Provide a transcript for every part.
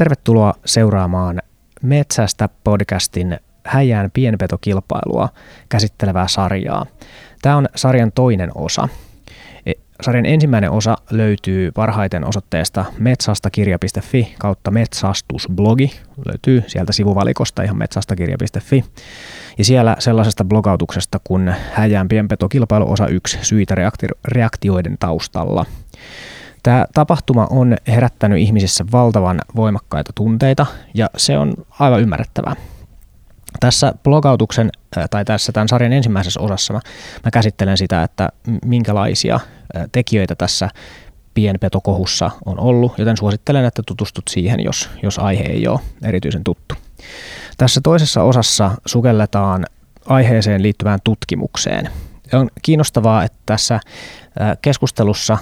Tervetuloa seuraamaan Metsästä podcastin Häjään pienpetokilpailua käsittelevää sarjaa. Tämä on sarjan toinen osa. E, sarjan ensimmäinen osa löytyy parhaiten osoitteesta metsastakirja.fi kautta metsastusblogi. Löytyy sieltä sivuvalikosta ihan metsastakirja.fi. Ja siellä sellaisesta blogautuksesta kuin Häjään pienpetokilpailu osa 1 syitä reaktioiden taustalla – Tämä tapahtuma on herättänyt ihmisissä valtavan voimakkaita tunteita ja se on aivan ymmärrettävää. Tässä blogautuksen tai tässä tämän sarjan ensimmäisessä osassa mä, mä käsittelen sitä, että minkälaisia tekijöitä tässä pienpetokohussa on ollut, joten suosittelen, että tutustut siihen, jos, jos aihe ei ole erityisen tuttu. Tässä toisessa osassa sukelletaan aiheeseen liittyvään tutkimukseen. On kiinnostavaa, että tässä keskustelussa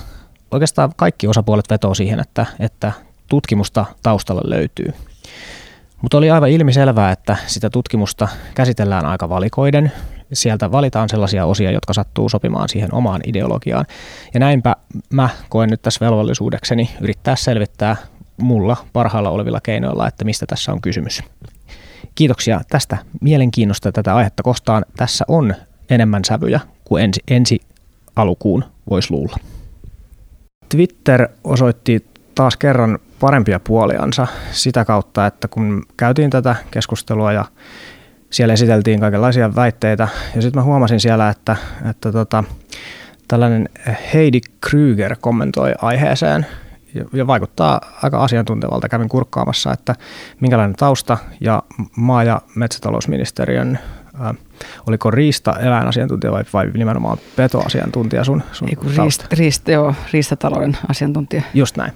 oikeastaan kaikki osapuolet vetoo siihen, että, että tutkimusta taustalla löytyy. Mutta oli aivan ilmiselvää, että sitä tutkimusta käsitellään aika valikoiden. Sieltä valitaan sellaisia osia, jotka sattuu sopimaan siihen omaan ideologiaan. Ja näinpä mä koen nyt tässä velvollisuudekseni yrittää selvittää mulla parhaalla olevilla keinoilla, että mistä tässä on kysymys. Kiitoksia tästä mielenkiinnosta tätä aihetta kostaan. Tässä on enemmän sävyjä kuin ensi, ensi alukuun voisi luulla. Twitter osoitti taas kerran parempia puoliansa sitä kautta, että kun käytiin tätä keskustelua ja siellä esiteltiin kaikenlaisia väitteitä. Ja sitten mä huomasin siellä, että, että tota, tällainen Heidi Krüger kommentoi aiheeseen ja vaikuttaa aika asiantuntevalta. Kävin kurkkaamassa, että minkälainen tausta ja maa- ja metsätalousministeriön oliko riista eläinasiantuntija vai, vai nimenomaan petoasiantuntija sun, sun Eiku riist, riist, joo, riistatalouden asiantuntija. Just näin.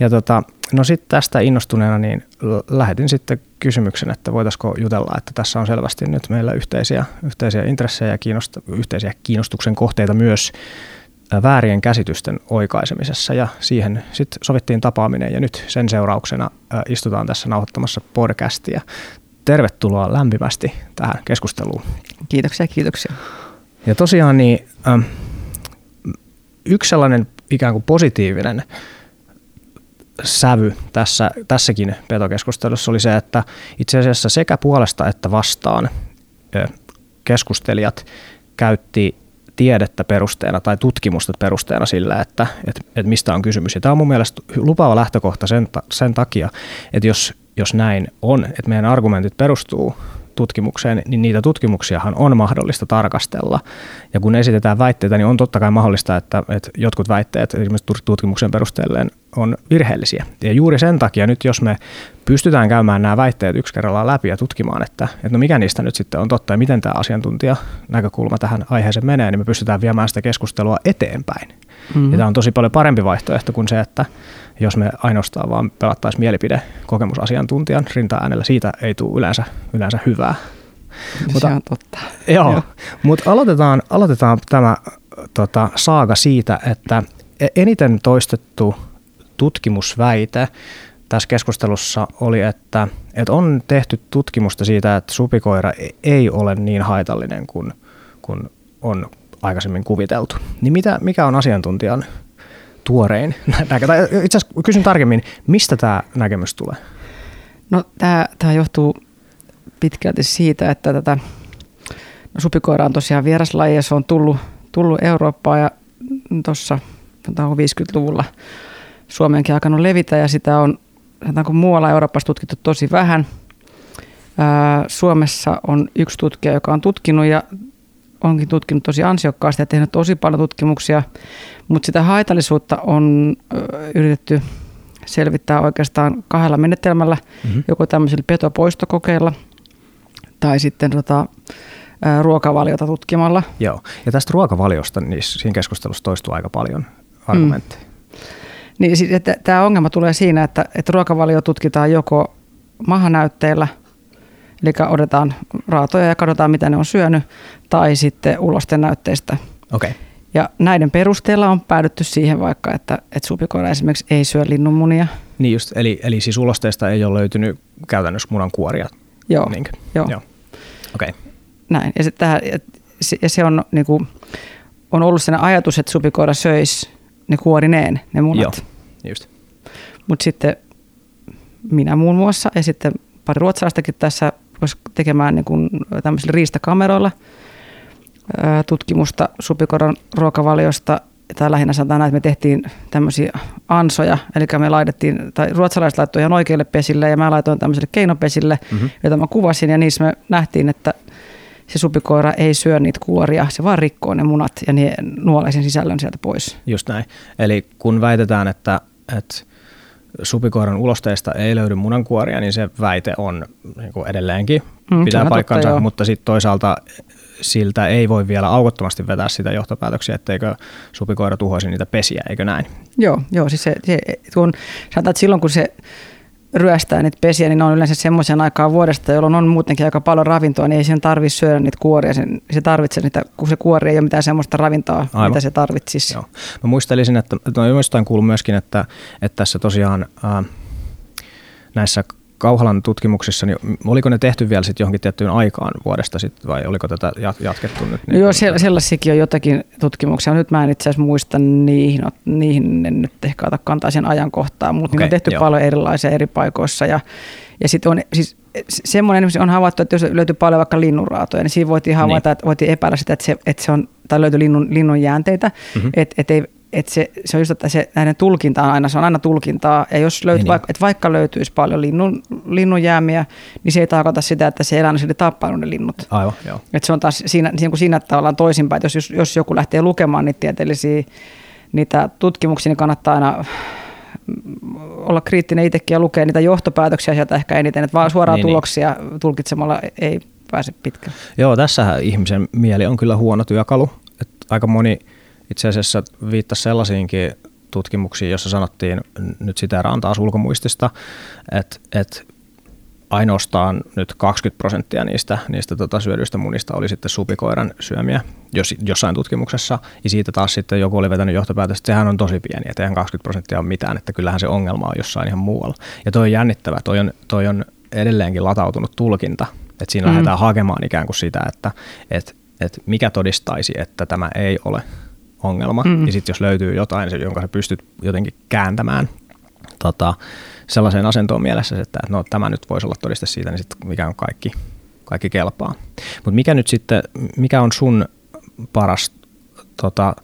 Ja tota, no sitten tästä innostuneena niin lähetin sitten kysymyksen, että voitaisiko jutella, että tässä on selvästi nyt meillä yhteisiä, yhteisiä intressejä ja kiinnost, yhteisiä kiinnostuksen kohteita myös väärien käsitysten oikaisemisessa ja siihen sitten sovittiin tapaaminen ja nyt sen seurauksena istutaan tässä nauhoittamassa podcastia tervetuloa lämpimästi tähän keskusteluun. Kiitoksia, kiitoksia. Ja tosiaan niin, ähm, yksi sellainen ikään kuin positiivinen sävy tässä, tässäkin petokeskustelussa oli se, että itse asiassa sekä puolesta että vastaan keskustelijat käytti tiedettä perusteena tai tutkimusta perusteena sillä, että, että, että mistä on kysymys. Ja tämä on mun mielestä lupaava lähtökohta sen, sen takia, että jos jos näin on, että meidän argumentit perustuu tutkimukseen, niin niitä tutkimuksiahan on mahdollista tarkastella. Ja kun esitetään väitteitä, niin on totta kai mahdollista, että, että jotkut väitteet esimerkiksi tutkimuksen perusteelleen on virheellisiä. Ja juuri sen takia nyt, jos me pystytään käymään nämä väitteet yksi kerrallaan läpi ja tutkimaan, että, että no mikä niistä nyt sitten on totta ja miten tämä asiantuntija näkökulma tähän aiheeseen menee, niin me pystytään viemään sitä keskustelua eteenpäin. Mm-hmm. Ja tämä on tosi paljon parempi vaihtoehto kuin se, että jos me ainoastaan vaan pelattaisiin mielipide kokemusasiantuntijan rinta-äänellä, siitä ei tule yleensä, yleensä hyvää. Se mutta, on totta. Joo, joo. mutta aloitetaan, aloitetaan tämä tota, saaga siitä, että e- eniten toistettu tutkimusväite tässä keskustelussa oli, että, että on tehty tutkimusta siitä, että supikoira e- ei ole niin haitallinen kuin, kuin on aikaisemmin kuviteltu. Niin mitä, mikä on asiantuntijan tuorein näkemys? Itse asiassa kysyn tarkemmin, mistä tämä näkemys tulee? No tämä, tämä johtuu pitkälti siitä, että tätä no, supikoira on tosiaan vieraslaji ja se on tullut, tullut Eurooppaan ja tuossa 50-luvulla Suomeenkin alkanut levitä ja sitä on sanotaanko muualla Euroopassa tutkittu tosi vähän. Suomessa on yksi tutkija, joka on tutkinut ja onkin tutkinut tosi ansiokkaasti ja tehnyt tosi paljon tutkimuksia, mutta sitä haitallisuutta on yritetty selvittää oikeastaan kahdella menetelmällä, mm-hmm. joko tämmöisellä petopoistokokeilla tai sitten tota, ruokavaliota tutkimalla. Joo, ja tästä ruokavaliosta niin siinä keskustelussa toistuu aika paljon argumentteja. Mm. Niin, tämä ongelma tulee siinä, että, että ruokavalio tutkitaan joko mahanäytteillä – Eli otetaan raatoja ja katsotaan, mitä ne on syönyt, tai sitten ulosten näytteistä. Okay. Ja näiden perusteella on päädytty siihen vaikka, että, että supikoira esimerkiksi ei syö linnunmunia. Niin just, eli, eli siis ulosteista ei ole löytynyt käytännössä munan kuoria. Joo, niin. joo. joo. Okay. Näin, ja se, tähän, ja se on, niin kuin, on ollut sellainen ajatus, että supikoira söisi ne kuorineen, ne munat. Joo, just. Mutta sitten minä muun muassa ja sitten pari ruotsalaistakin tässä rupesi tekemään niin kuin tämmöisillä riistakameroilla tutkimusta supikoran ruokavaliosta. Tai lähinnä sanotaan näin, että me tehtiin tämmöisiä ansoja, eli me laitettiin, tai ruotsalaiset laittoi ihan oikeille pesille ja mä laitoin tämmöiselle keinopesille, mm-hmm. jota mä kuvasin ja niissä me nähtiin, että se supikoira ei syö niitä kuoria, se vaan rikkoo ne munat ja ne nuolee sen sisällön sieltä pois. Just näin. Eli kun väitetään, että, että supikoiran ulosteista ei löydy munankuoria, niin se väite on niin kuin edelleenkin mm, pitää paikkansa, totta, mutta sitten toisaalta siltä ei voi vielä aukottomasti vetää sitä johtopäätöksiä, etteikö supikoira tuhoisi niitä pesiä, eikö näin? Joo, joo siis se, se kun, sanotaan, että silloin kun se ryöstää niitä pesiä, niin ne on yleensä semmoisen aikaa vuodesta, jolloin on muutenkin aika paljon ravintoa, niin ei sen tarvitse syödä niitä kuoria. Sen, se tarvitsee niitä, kun se kuori ei ole mitään semmoista ravintoa, Aivan. mitä se tarvitsisi. Joo. Mä muistelisin, että no, jostain kuullut myöskin, että, että tässä tosiaan äh, näissä Kauhalan tutkimuksissa, niin oliko ne tehty vielä sitten johonkin tiettyyn aikaan vuodesta sitten vai oliko tätä jatkettu nyt? Niin joo, sellaisiakin on jotakin tutkimuksia. Nyt mä en itse asiassa muista niihin, no, niihin en nyt ehkä ota kantaa sen ajankohtaan, mutta okay, on tehty joo. paljon erilaisia eri paikoissa ja, ja sitten on siis semmoinen on havaittu, että jos löytyy paljon vaikka linnunraatoja, niin siinä voitiin havaita, niin. että voitiin epäillä sitä, että se, että se on, tai löytyy linnun, linnun jäänteitä, mm-hmm. että et ei, että se, se on just, että se, näiden tulkinta on aina, se on aina tulkintaa. Ja jos löytyy, niin, vaikka, että vaikka löytyisi paljon linnun, linnunjäämiä, niin se ei tarkoita sitä, että se eläin on tappanut ne linnut. Aivan, joo. Että se on taas siinä, siinä, siinä tavallaan toisinpäin. Että jos, jos joku lähtee lukemaan niitä tieteellisiä niitä tutkimuksia, niin kannattaa aina olla kriittinen itsekin ja lukea niitä johtopäätöksiä sieltä ehkä eniten, että vaan suoraan niin, niin. tuloksia niin. tulkitsemalla ei pääse pitkälle. Joo, tässä ihmisen mieli on kyllä huono työkalu. Että aika moni – itse asiassa viittasi sellaisiinkin tutkimuksiin, jossa sanottiin, nyt sitä taas ulkomuistista, että, että ainoastaan nyt 20 prosenttia niistä, niistä tota syödyistä munista oli sitten supikoiran syömiä jos, jossain tutkimuksessa. Ja siitä taas sitten joku oli vetänyt johtopäätöstä, että sehän on tosi pieni, että eihän 20 prosenttia ole mitään, että kyllähän se ongelma on jossain ihan muualla. Ja toi on jännittävä, toi on, toi on edelleenkin latautunut tulkinta, että siinä mm. lähdetään hakemaan ikään kuin sitä, että, että, että mikä todistaisi, että tämä ei ole ongelma. Mm. Ja sitten jos löytyy jotain, jonka sä pystyt jotenkin kääntämään tota, sellaiseen asentoon mielessä, että no, tämä nyt voisi olla todiste siitä, niin sitten mikä on kaikki, kaikki kelpaa. Mutta mikä nyt sitten, mikä on sun paras tota,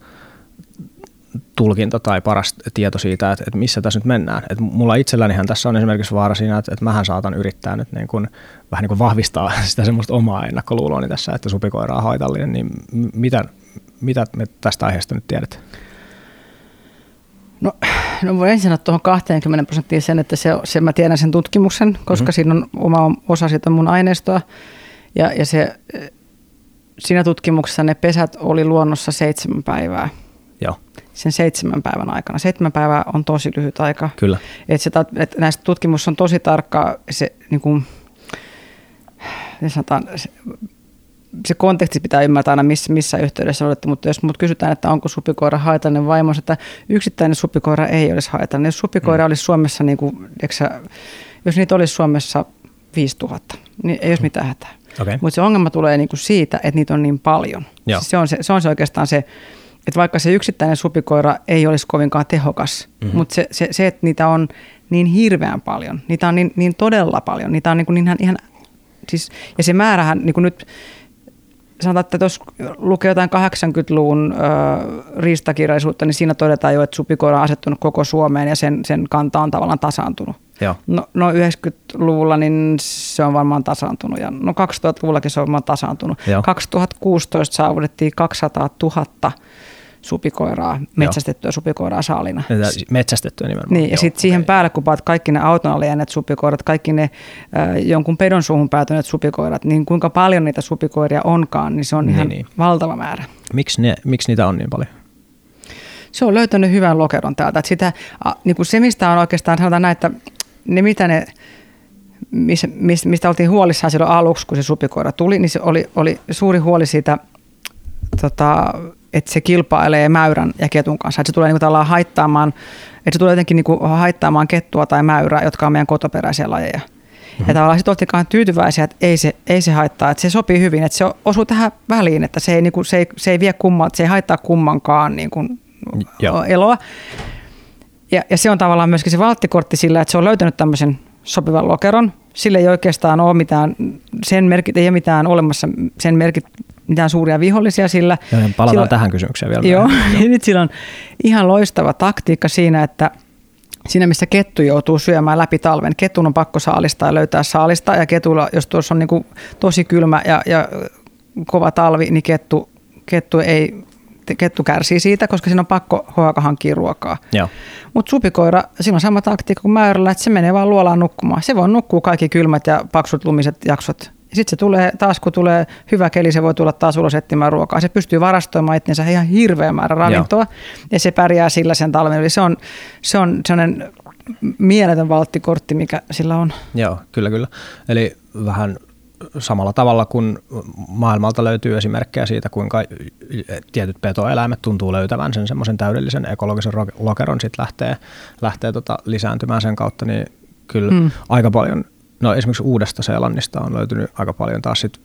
tulkinta tai paras tieto siitä, että, että missä tässä nyt mennään. Et mulla itsellänihän tässä on esimerkiksi vaara siinä, että, että mähän saatan yrittää nyt niin kuin, vähän niin kuin vahvistaa sitä semmoista omaa ennakkoluuloani tässä, että supikoira on haitallinen, niin mitä, mitä me tästä aiheesta nyt tiedät? No, no voin ensin sanoa tuohon 20 prosenttiin sen, että se, se mä tiedän sen tutkimuksen, koska mm-hmm. siinä on oma osa siitä mun aineistoa. Ja, ja se, siinä tutkimuksessa ne pesät oli luonnossa seitsemän päivää. Joo. Sen seitsemän päivän aikana. Seitsemän päivää on tosi lyhyt aika. Kyllä. Et se, et näistä tutkimus on tosi tarkka, se niin kuin, sanotaan, se, se konteksti pitää ymmärtää aina, missä, missä yhteydessä olette, mutta jos mut kysytään, että onko supikoira haitallinen vaimo, että yksittäinen supikoira ei olisi haitallinen. Jos supikoira mm. olisi Suomessa, niin kuin, eksä, jos niitä olisi Suomessa 5000, niin ei olisi mitään hätää. Okay. Mutta se ongelma tulee niin kuin siitä, että niitä on niin paljon. Siis se, on se, se on se oikeastaan se, että vaikka se yksittäinen supikoira ei olisi kovinkaan tehokas, mm-hmm. mutta se, se, se, että niitä on niin hirveän paljon, niitä on niin, niin todella paljon, niitä on niin kuin ihan, ihan siis, ja se määrähän niin kuin nyt, sanotaan, että jos lukee jotain 80-luvun ö, riistakirjallisuutta, niin siinä todetaan jo, että supikoira on asettunut koko Suomeen ja sen, sen kanta on tavallaan tasaantunut. Joo. No, no 90-luvulla niin se on varmaan tasaantunut ja no 2000-luvullakin se on varmaan tasaantunut. Joo. 2016 saavutettiin 200 000 supikoiraa, metsästettyä Joo. supikoiraa saalina. Metsästettyä nimenomaan. Niin, ja sitten siihen päälle, kun paat kaikki ne auton alle jääneet supikoirat, kaikki ne äh, jonkun pedon suuhun päätyneet supikoirat, niin kuinka paljon niitä supikoiria onkaan, niin se on niin, ihan niin. valtava määrä. Miksi, ne, miksi niitä on niin paljon? Se on löytänyt hyvän lokeron täältä. Että sitä, niin kuin se, mistä on oikeastaan, sanotaan näin, että ne mitä ne mistä, mistä oltiin huolissaan silloin aluksi, kun se supikoira tuli, niin se oli, oli suuri huoli siitä tota, että se kilpailee mäyrän ja ketun kanssa. Että se tulee niin kuin haittaamaan, että se tulee jotenkin niin kuin haittaamaan kettua tai mäyrää, jotka on meidän kotoperäisiä lajeja. Mm-hmm. Ja tavallaan sitten oltiinkaan tyytyväisiä, että ei se, ei se haittaa, että se sopii hyvin, että se osuu tähän väliin, että se ei, niin kuin, se ei, se ei vie kummaa, se ei haittaa kummankaan niin kuin eloa. Ja, ja se on tavallaan myöskin se valttikortti sillä, että se on löytänyt tämmöisen sopivan lokeron. Sille ei oikeastaan ole mitään, sen merkit, ei ole mitään olemassa sen merkit, mitään suuria vihollisia sillä. Ja palataan sillä, tähän kysymykseen vielä. Joo, nyt sillä on ihan loistava taktiikka siinä, että siinä missä kettu joutuu syömään läpi talven. Ketun on pakko saalistaa ja löytää saalista ja ketulla, jos tuossa on niin kuin tosi kylmä ja, ja kova talvi, niin kettu, kettu ei kettu kärsii siitä, koska siinä on pakko hoaka hankkia ruokaa. Mutta supikoira, siinä on sama taktiikka kuin mäyrällä, että se menee vaan luolaan nukkumaan. Se voi nukkua kaikki kylmät ja paksut lumiset jaksot. Sitten se tulee, taas kun tulee hyvä keli, se voi tulla taas ulos etsimään ruokaa. Se pystyy varastoimaan itsensä ihan hirveän määrä ravintoa Joo. ja se pärjää sillä sen talven. Eli se on, se on sellainen mieletön valttikortti, mikä sillä on. Joo, kyllä kyllä. Eli vähän samalla tavalla kuin maailmalta löytyy esimerkkejä siitä, kuinka tietyt petoeläimet tuntuu löytävän sen semmoisen täydellisen ekologisen lokeron, sitten lähtee, lähtee tota lisääntymään sen kautta, niin kyllä mm. aika paljon No esimerkiksi Uudesta Seelannista on löytynyt aika paljon taas sit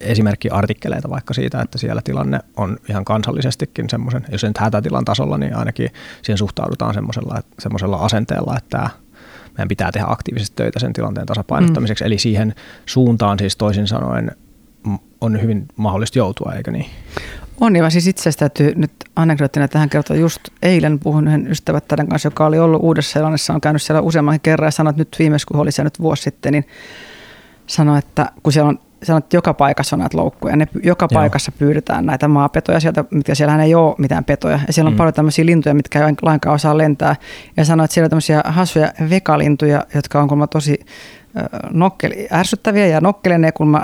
esimerkkiartikkeleita vaikka siitä, että siellä tilanne on ihan kansallisestikin semmoisen, jos ei nyt hätätilan tasolla, niin ainakin siihen suhtaudutaan semmoisella, semmoisella asenteella, että meidän pitää tehdä aktiivisesti töitä sen tilanteen tasapainottamiseksi. Mm. Eli siihen suuntaan siis toisin sanoen on hyvin mahdollista joutua, eikö niin? On, ja siis itse asiassa täytyy nyt anekdoottina tähän kertoa. Just eilen puhun yhden ystävättären kanssa, joka oli ollut Uudessa-Seelannissa, on käynyt siellä useamman kerran ja sanoi, että nyt viimeis, kun oli siellä nyt vuosi sitten, niin sanoi, että kun siellä on sanot, että joka paikassa on näitä loukkuja. Ne, joka Joo. paikassa pyydetään näitä maapetoja sieltä, mitkä siellähän ei ole mitään petoja. Ja siellä on mm. paljon tämmöisiä lintuja, mitkä ei lainkaan osaa lentää. Ja sanoi, että siellä on tämmöisiä hassuja vekalintuja, jotka on kuulemma tosi nokkeli, ärsyttäviä ja nokkelinen, kun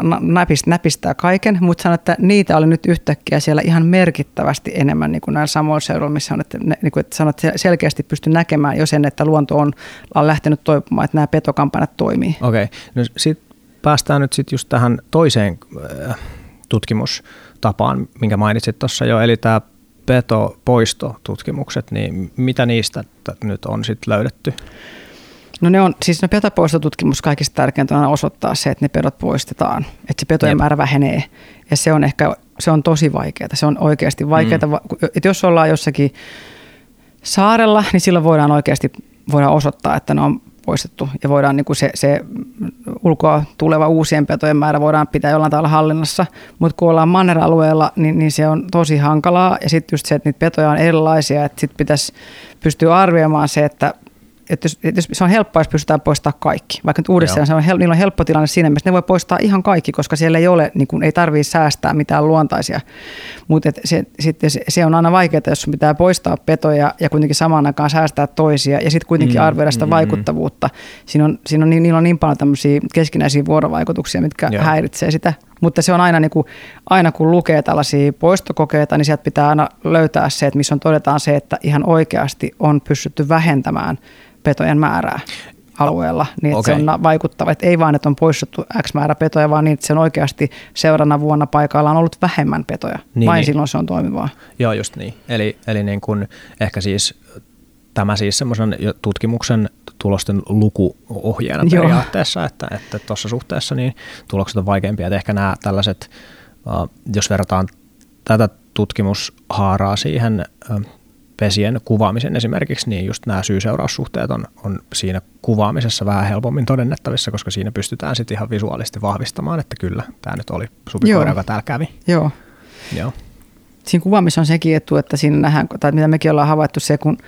näpistää kaiken, mutta sanoi, että niitä oli nyt yhtäkkiä siellä ihan merkittävästi enemmän niin kuin näillä samoilla seuduilla, missä on, että, ne, niin kuin, että sanoi, että selkeästi pystyy näkemään jo sen, että luonto on, on lähtenyt toipumaan, että nämä petokampanjat toimii. Okei, okay. no sitten päästään nyt sitten just tähän toiseen äh, tutkimustapaan, minkä mainitsit tuossa jo, eli tämä petopoistotutkimukset, niin mitä niistä nyt on sitten löydetty? No ne on, siis no petopoistotutkimus kaikista tärkeintä on osoittaa se, että ne pedot poistetaan, että se petojen Jep. määrä vähenee. Ja se on ehkä, se on tosi vaikeaa, se on oikeasti vaikeaa. Mm. Että jos ollaan jossakin saarella, niin silloin voidaan oikeasti voidaan osoittaa, että ne on poistettu ja voidaan niin kuin se, se ulkoa tuleva uusien petojen määrä voidaan pitää jollain tavalla hallinnassa, mutta kun ollaan manneralueella, niin, niin se on tosi hankalaa ja sitten just se, että niitä petoja on erilaisia, että sitten pitäisi pystyä arvioimaan se, että että jos, että jos se on helppoa, jos pystytään poistamaan kaikki. Vaikka nyt uudessa se on, niillä on helppo tilanne siinä mielessä, ne voi poistaa ihan kaikki, koska siellä ei ole, niin kuin, ei tarvitse säästää mitään luontaisia. Mutta se, sitten se, on aina vaikeaa, jos pitää poistaa petoja ja kuitenkin samaan aikaan säästää toisia ja sitten kuitenkin mm, arvioida sitä mm, vaikuttavuutta. Siinä on, siinä on, niillä on niin paljon tämmöisiä keskinäisiä vuorovaikutuksia, mitkä Joo. häiritsee sitä. Mutta se on aina, niin kuin, aina kun lukee tällaisia poistokokeita, niin sieltä pitää aina löytää se, että missä on todetaan se, että ihan oikeasti on pystytty vähentämään petojen määrää alueella, niin okay. se on vaikuttava. Että ei vaan, että on poistettu X määrä petoja, vaan niin, että se on oikeasti seuraavana vuonna paikalla on ollut vähemmän petoja. Niin, Vain niin. silloin se on toimivaa. Joo, just niin. Eli, eli niin kun ehkä siis tämä siis semmoisen tutkimuksen tulosten lukuohjeena Joo. periaatteessa, että tuossa suhteessa niin tulokset on vaikeampia. Että ehkä nämä tällaiset, jos verrataan tätä tutkimushaaraa siihen pesien kuvaamisen esimerkiksi, niin just nämä syy-seuraussuhteet on, on siinä kuvaamisessa vähän helpommin todennettavissa, koska siinä pystytään sitten ihan visuaalisesti vahvistamaan, että kyllä, tämä nyt oli supikoira, joka täällä kävi. Joo. Joo. Siinä kuvaamisessa on sekin etu, että siinä nähdään, tai mitä mekin ollaan havaittu se, kun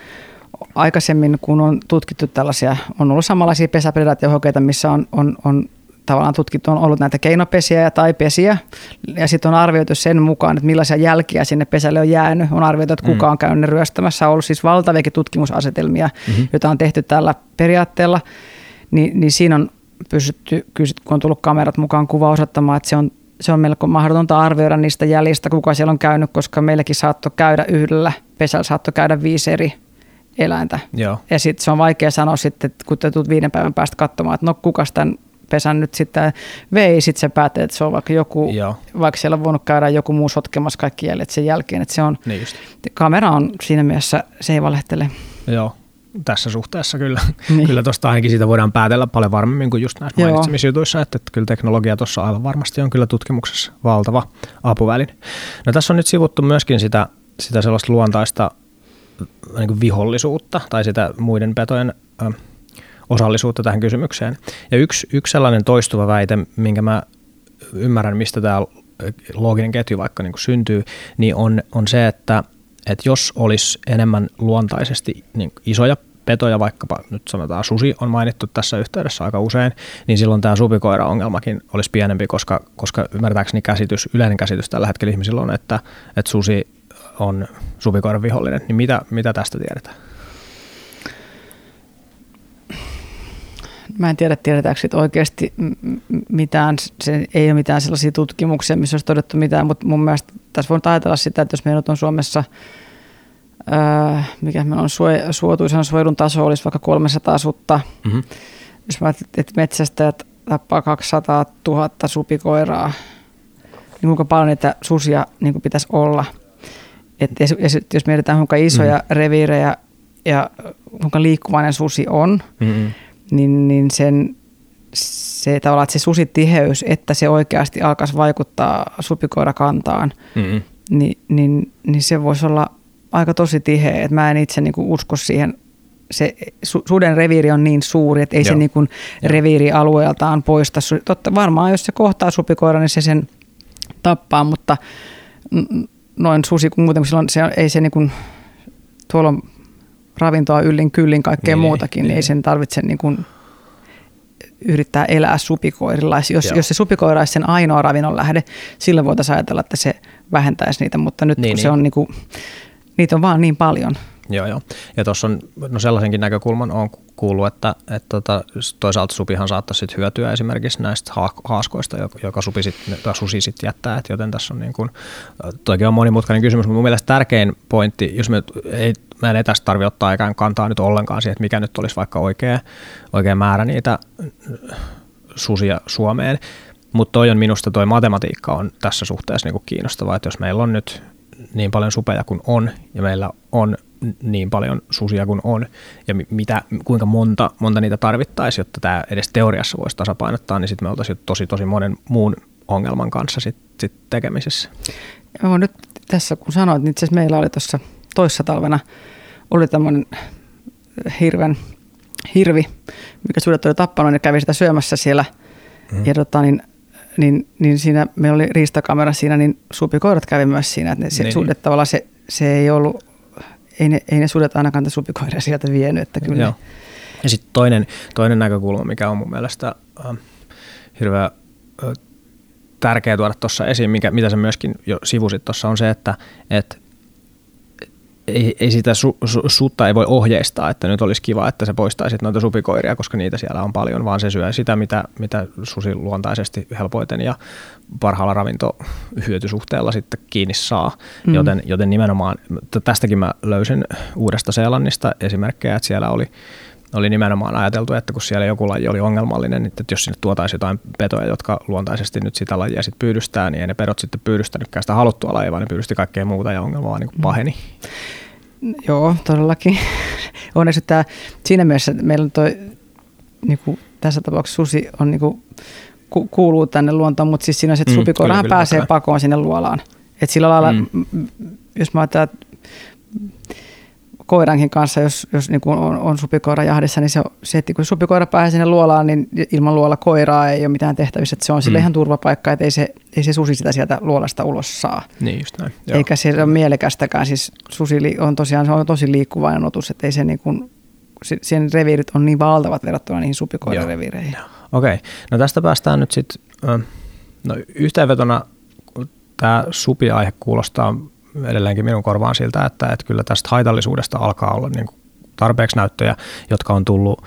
aikaisemmin, kun on tutkittu tällaisia, on ollut samanlaisia pesäpredaatiohokeita, missä on, on, on tavallaan tutkittu on ollut näitä keinopesiä ja taipesiä. Ja sitten on arvioitu sen mukaan, että millaisia jälkiä sinne pesälle on jäänyt. On arvioitu, että kuka mm. on käynyt ryöstämässä. On ollut siis valtaviakin tutkimusasetelmia, mm-hmm. joita on tehty tällä periaatteella. Ni, niin siinä on pystytty, kun on tullut kamerat mukaan kuva osoittamaan, että se on, se on melko mahdotonta arvioida niistä jäljistä, kuka siellä on käynyt, koska meilläkin saattoi käydä yhdellä pesällä saattoi käydä viisi eri eläintä. Joo. Ja sitten se on vaikea sanoa sitten, kun te tulet viiden päivän päästä katsomaan, että no kuka tämän pesän nyt sitten vei, sitten se päätee, että se on vaikka joku, Joo. vaikka siellä on voinut käydä joku muu sotkemassa kaikki jäljet sen jälkeen, että se on, niin just. kamera on siinä mielessä, se ei valehtele. Joo, tässä suhteessa kyllä. Niin. Kyllä tuosta ainakin siitä voidaan päätellä paljon varmemmin kuin just näissä mainitsemisjutuissa, että, että kyllä teknologia tuossa aivan varmasti on kyllä tutkimuksessa valtava apuväline. No tässä on nyt sivuttu myöskin sitä, sitä sellaista luontaista niin vihollisuutta tai sitä muiden petojen osallisuutta tähän kysymykseen. Ja yksi, yksi sellainen toistuva väite, minkä mä ymmärrän, mistä tämä looginen ketju vaikka niin kuin syntyy, niin on, on se, että, että jos olisi enemmän luontaisesti niin isoja petoja, vaikkapa nyt sanotaan susi on mainittu tässä yhteydessä aika usein, niin silloin tämä supikoira-ongelmakin olisi pienempi, koska, koska ymmärtääkseni käsitys, yleinen käsitys tällä hetkellä ihmisillä on, että, että susi on supikoiran vihollinen. Niin mitä, mitä tästä tiedetään? Mä en tiedä, tiedetäänkö siitä oikeasti mitään, se ei ole mitään sellaisia tutkimuksia, missä olisi todettu mitään, mutta mun mielestä tässä voin ajatella sitä, että jos meillä on Suomessa, ää, mikä meillä on suoj, suotuisan suojelun taso olisi vaikka 300 sutta, mm-hmm. jos mä että metsästäjät tappaa 200 000 supikoiraa, niin kuinka paljon niitä susia niin kuin pitäisi olla. että jos mietitään kuinka isoja mm-hmm. reviirejä ja kuinka liikkuvainen susi on, mm-hmm niin, niin sen, se tavallaan, että se susitiheys, että se oikeasti alkaisi vaikuttaa supikoirakantaan, mm-hmm. niin, niin, niin se voisi olla aika tosi tiheä. Että mä en itse niin usko siihen se suden reviiri on niin suuri, että ei Joo. se niin kuin reviiri alueeltaan poista. Totta, varmaan jos se kohtaa supikoira, niin se sen tappaa, mutta noin susi, kun muuten silloin se, ei se niin kuin, tuolla on ravintoa yllin kyllin kaikkea niin, muutakin, niin, niin ei sen tarvitse niin kuin yrittää elää supikoirilla. Jos, jos se supikoira olisi sen ainoa ravinnon lähde, silloin voitaisiin ajatella, että se vähentäisi niitä, mutta nyt niin, kun niin. se on niin kuin, niitä on vaan niin paljon. Joo, joo. Ja tuossa on no sellaisenkin näkökulman on kuullut, että, että tota, toisaalta supihan saattaisi sit hyötyä esimerkiksi näistä haaskoista, joka supi sit, tai susi sitten jättää, et joten tässä on niin kuin, toikin on monimutkainen kysymys, mutta mun mielestä tärkein pointti, jos me ei, mä en tästä tarvitse ottaa ikään kantaa nyt ollenkaan siihen, että mikä nyt olisi vaikka oikea, oikea määrä niitä susia Suomeen, mutta toi on minusta toi matematiikka on tässä suhteessa niin kuin kiinnostavaa, että jos meillä on nyt niin paljon supeja kuin on ja meillä on niin paljon susia kuin on ja mitä, kuinka monta, monta niitä tarvittaisiin, jotta tämä edes teoriassa voisi tasapainottaa, niin sitten me oltaisiin tosi tosi monen muun ongelman kanssa sit, sit tekemisessä. Joo, nyt tässä kun sanoit, niin itse meillä oli tuossa toissa talvena oli tämmöinen hirven, hirvi, mikä sudet oli tappanut ja kävi sitä syömässä siellä. Mm. Ja tota, niin, niin, niin, siinä meillä oli riistakamera siinä, niin supikoirat kävi myös siinä. Että ne, se, niin. sudet tavallaan se, se ei ollut ei ne, ei ne sudet ainakaan te supikoiria sieltä vienyt. Että kyllä Joo. Ja sitten toinen, toinen näkökulma, mikä on mun mielestä äh, hirveän äh, tärkeä tuoda tuossa esiin, mikä, mitä sä myöskin jo sivusit tuossa, on se, että et ei, ei sitä su, su, sutta ei voi ohjeistaa, että nyt olisi kiva, että se poistaisi noita supikoiria, koska niitä siellä on paljon, vaan se syö sitä, mitä, mitä susi luontaisesti helpoiten ja parhaalla ravintohyötysuhteella sitten kiinni saa. Mm. Joten, joten nimenomaan, tästäkin mä löysin uudesta Seelannista esimerkkejä, että siellä oli oli nimenomaan ajateltu, että kun siellä joku laji oli ongelmallinen, niin että jos sinne tuotaisiin jotain petoja, jotka luontaisesti nyt sitä lajia sitten pyydystää, niin ei ne pedot sitten pyydystänytkään sitä haluttua lajia, vaan ne pyydysti kaikkea muuta ja ongelma vaan niin kuin paheni. Joo, todellakin. Onneksi tämä, siinä mielessä meillä on toi, niin kuin tässä tapauksessa susi on niin kuin, ku, kuuluu tänne luontoon, mutta siis siinä on se, että mm, supikoirahan pääsee pakoon sinne luolaan. Et sillä lailla, mm. jos mä ajattelen, koirankin kanssa, jos, jos niin kuin on, on supikoira jahdissa, niin se, se, että kun supikoira pääsee sinne luolaan, niin ilman luola koiraa ei ole mitään tehtävissä. Että se on sille mm. ihan turvapaikka, että ei se, ei se susi sitä sieltä luolasta ulos saa. Niin just näin. Joo. Eikä se ole mielekästäkään. Siis susi on tosiaan se on tosi liikkuvainen otus, että ei se niin kuin, sen reviirit on niin valtavat verrattuna niihin supikoiran reviireihin. Okei, okay. no tästä päästään nyt sitten, no yhteenvetona tämä supi-aihe kuulostaa edelleenkin minun korvaan siltä, että, että kyllä tästä haitallisuudesta alkaa olla niin kuin tarpeeksi näyttöjä, jotka on tullut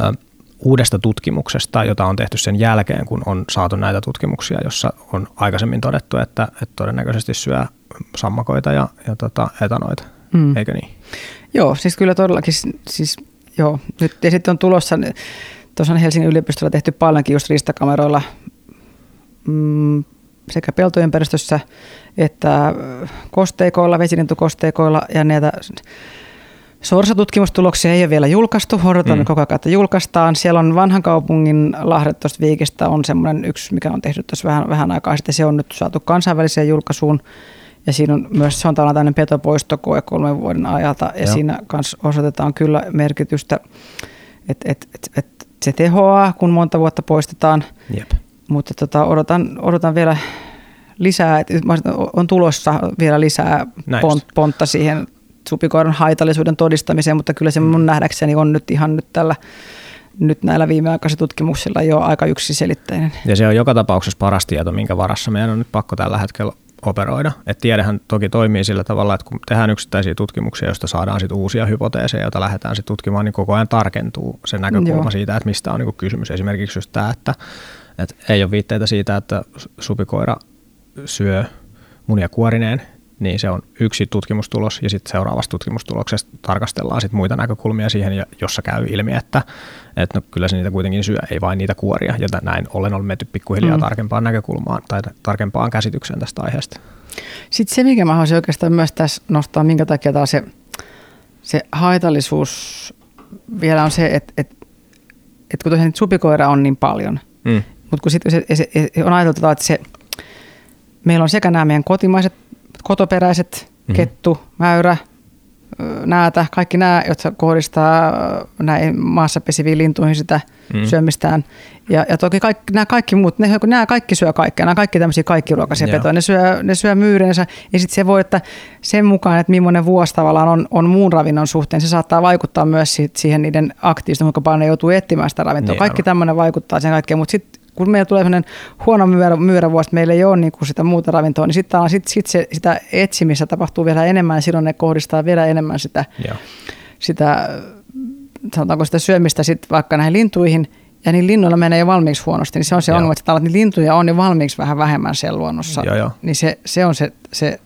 ö, uudesta tutkimuksesta, jota on tehty sen jälkeen, kun on saatu näitä tutkimuksia, jossa on aikaisemmin todettu, että, että todennäköisesti syö sammakoita ja, ja tota, etanoita, mm. eikö niin? Joo, siis kyllä todellakin, siis joo, nyt ja sitten on tulossa, tuossa on Helsingin yliopistolla tehty paljonkin just ristakameroilla mm, sekä peltoympäristössä että kosteikoilla, vesilintukosteikoilla ja näitä Sorsa-tutkimustuloksia ei ole vielä julkaistu, odotan mm. koko ajan, että julkaistaan. Siellä on vanhan kaupungin Lahdet tuosta viikistä on semmoinen yksi, mikä on tehty tuossa vähän, vähän aikaa sitten. Se on nyt saatu kansainväliseen julkaisuun. Ja siinä on myös, se on tällainen petopoistokoe kolmen vuoden ajalta. Ja Joo. siinä kanssa osoitetaan kyllä merkitystä että et, et, et se tehoaa, kun monta vuotta poistetaan, Jep. Mutta tota, odotan, odotan vielä lisää, että on tulossa vielä lisää pont, pontta siihen supikoiran haitallisuuden todistamiseen, mutta kyllä se mun nähdäkseni on nyt ihan nyt tällä nyt näillä viimeaikaisilla tutkimuksilla jo aika yksiselitteinen. Ja se on joka tapauksessa paras tieto, minkä varassa meidän on nyt pakko tällä hetkellä operoida. Et tiedehän toki toimii sillä tavalla, että kun tehdään yksittäisiä tutkimuksia, joista saadaan sit uusia hypoteeseja, joita lähdetään sit tutkimaan, niin koko ajan tarkentuu se näkökulma Joo. siitä, että mistä on niinku kysymys. Esimerkiksi just tämä, että, että ei ole viitteitä siitä, että supikoira syö munia kuorineen, niin se on yksi tutkimustulos ja sitten seuraavassa tutkimustuloksessa tarkastellaan sit muita näkökulmia siihen, ja- jossa käy ilmi, että, että no, kyllä se niitä kuitenkin syö, ei vain niitä kuoria. Ja näin ollen on menty pikkuhiljaa Mm. tarkempaan näkökulmaan tai tarkempaan käsitykseen tästä aiheesta. Sitten se, mikä mä haluaisin oikeastaan myös tässä nostaa, minkä takia taas se, se haitallisuus vielä on se, että, että, että kun tosiaan supikoira on niin paljon, Mm. Mutta kun sitten on ajateltu, että se, meillä on sekä nämä meidän kotimaiset, kotoperäiset, Mhm. mm-hmm. kettu, mäyrä, näätä, kaikki nämä, jotka kohdistaa näihin maassa pesiviin lintuihin sitä Mm. syömistään. Ja, ja toki kaikki, nämä kaikki muut, ne, nämä kaikki syö kaikkea, nämä kaikki tämmöisiä kaikkiruokaisia Joo. petoja, ne syö, ne syö myyreensä. Ja sitten se voi, että sen mukaan, että millainen vuosi tavallaan on, on muun ravinnon suhteen, se saattaa vaikuttaa myös siihen niiden aktiivista, kuinka paljon ne joutuu etsimään sitä ravintoa. Niin, Kaikki tämmöinen vaikuttaa sen kaikkeen, mutta sitten kun meillä tulee sellainen huono myyrä, myyrävuosi, että meillä ei ole niin kuin sitä muuta ravintoa, niin sitten sit, sit se, sitä etsimistä tapahtuu vielä enemmän ja silloin ne kohdistaa vielä enemmän sitä, Joo. sitä sanotaanko sitä syömistä sit vaikka näihin lintuihin, ja niin linnuilla menee jo valmiiksi huonosti, niin se on se Joo. ongelma, että niitä lintuja on jo valmiiksi vähän vähemmän siellä luonnossa. Joo, joo. Niin se, se on se, se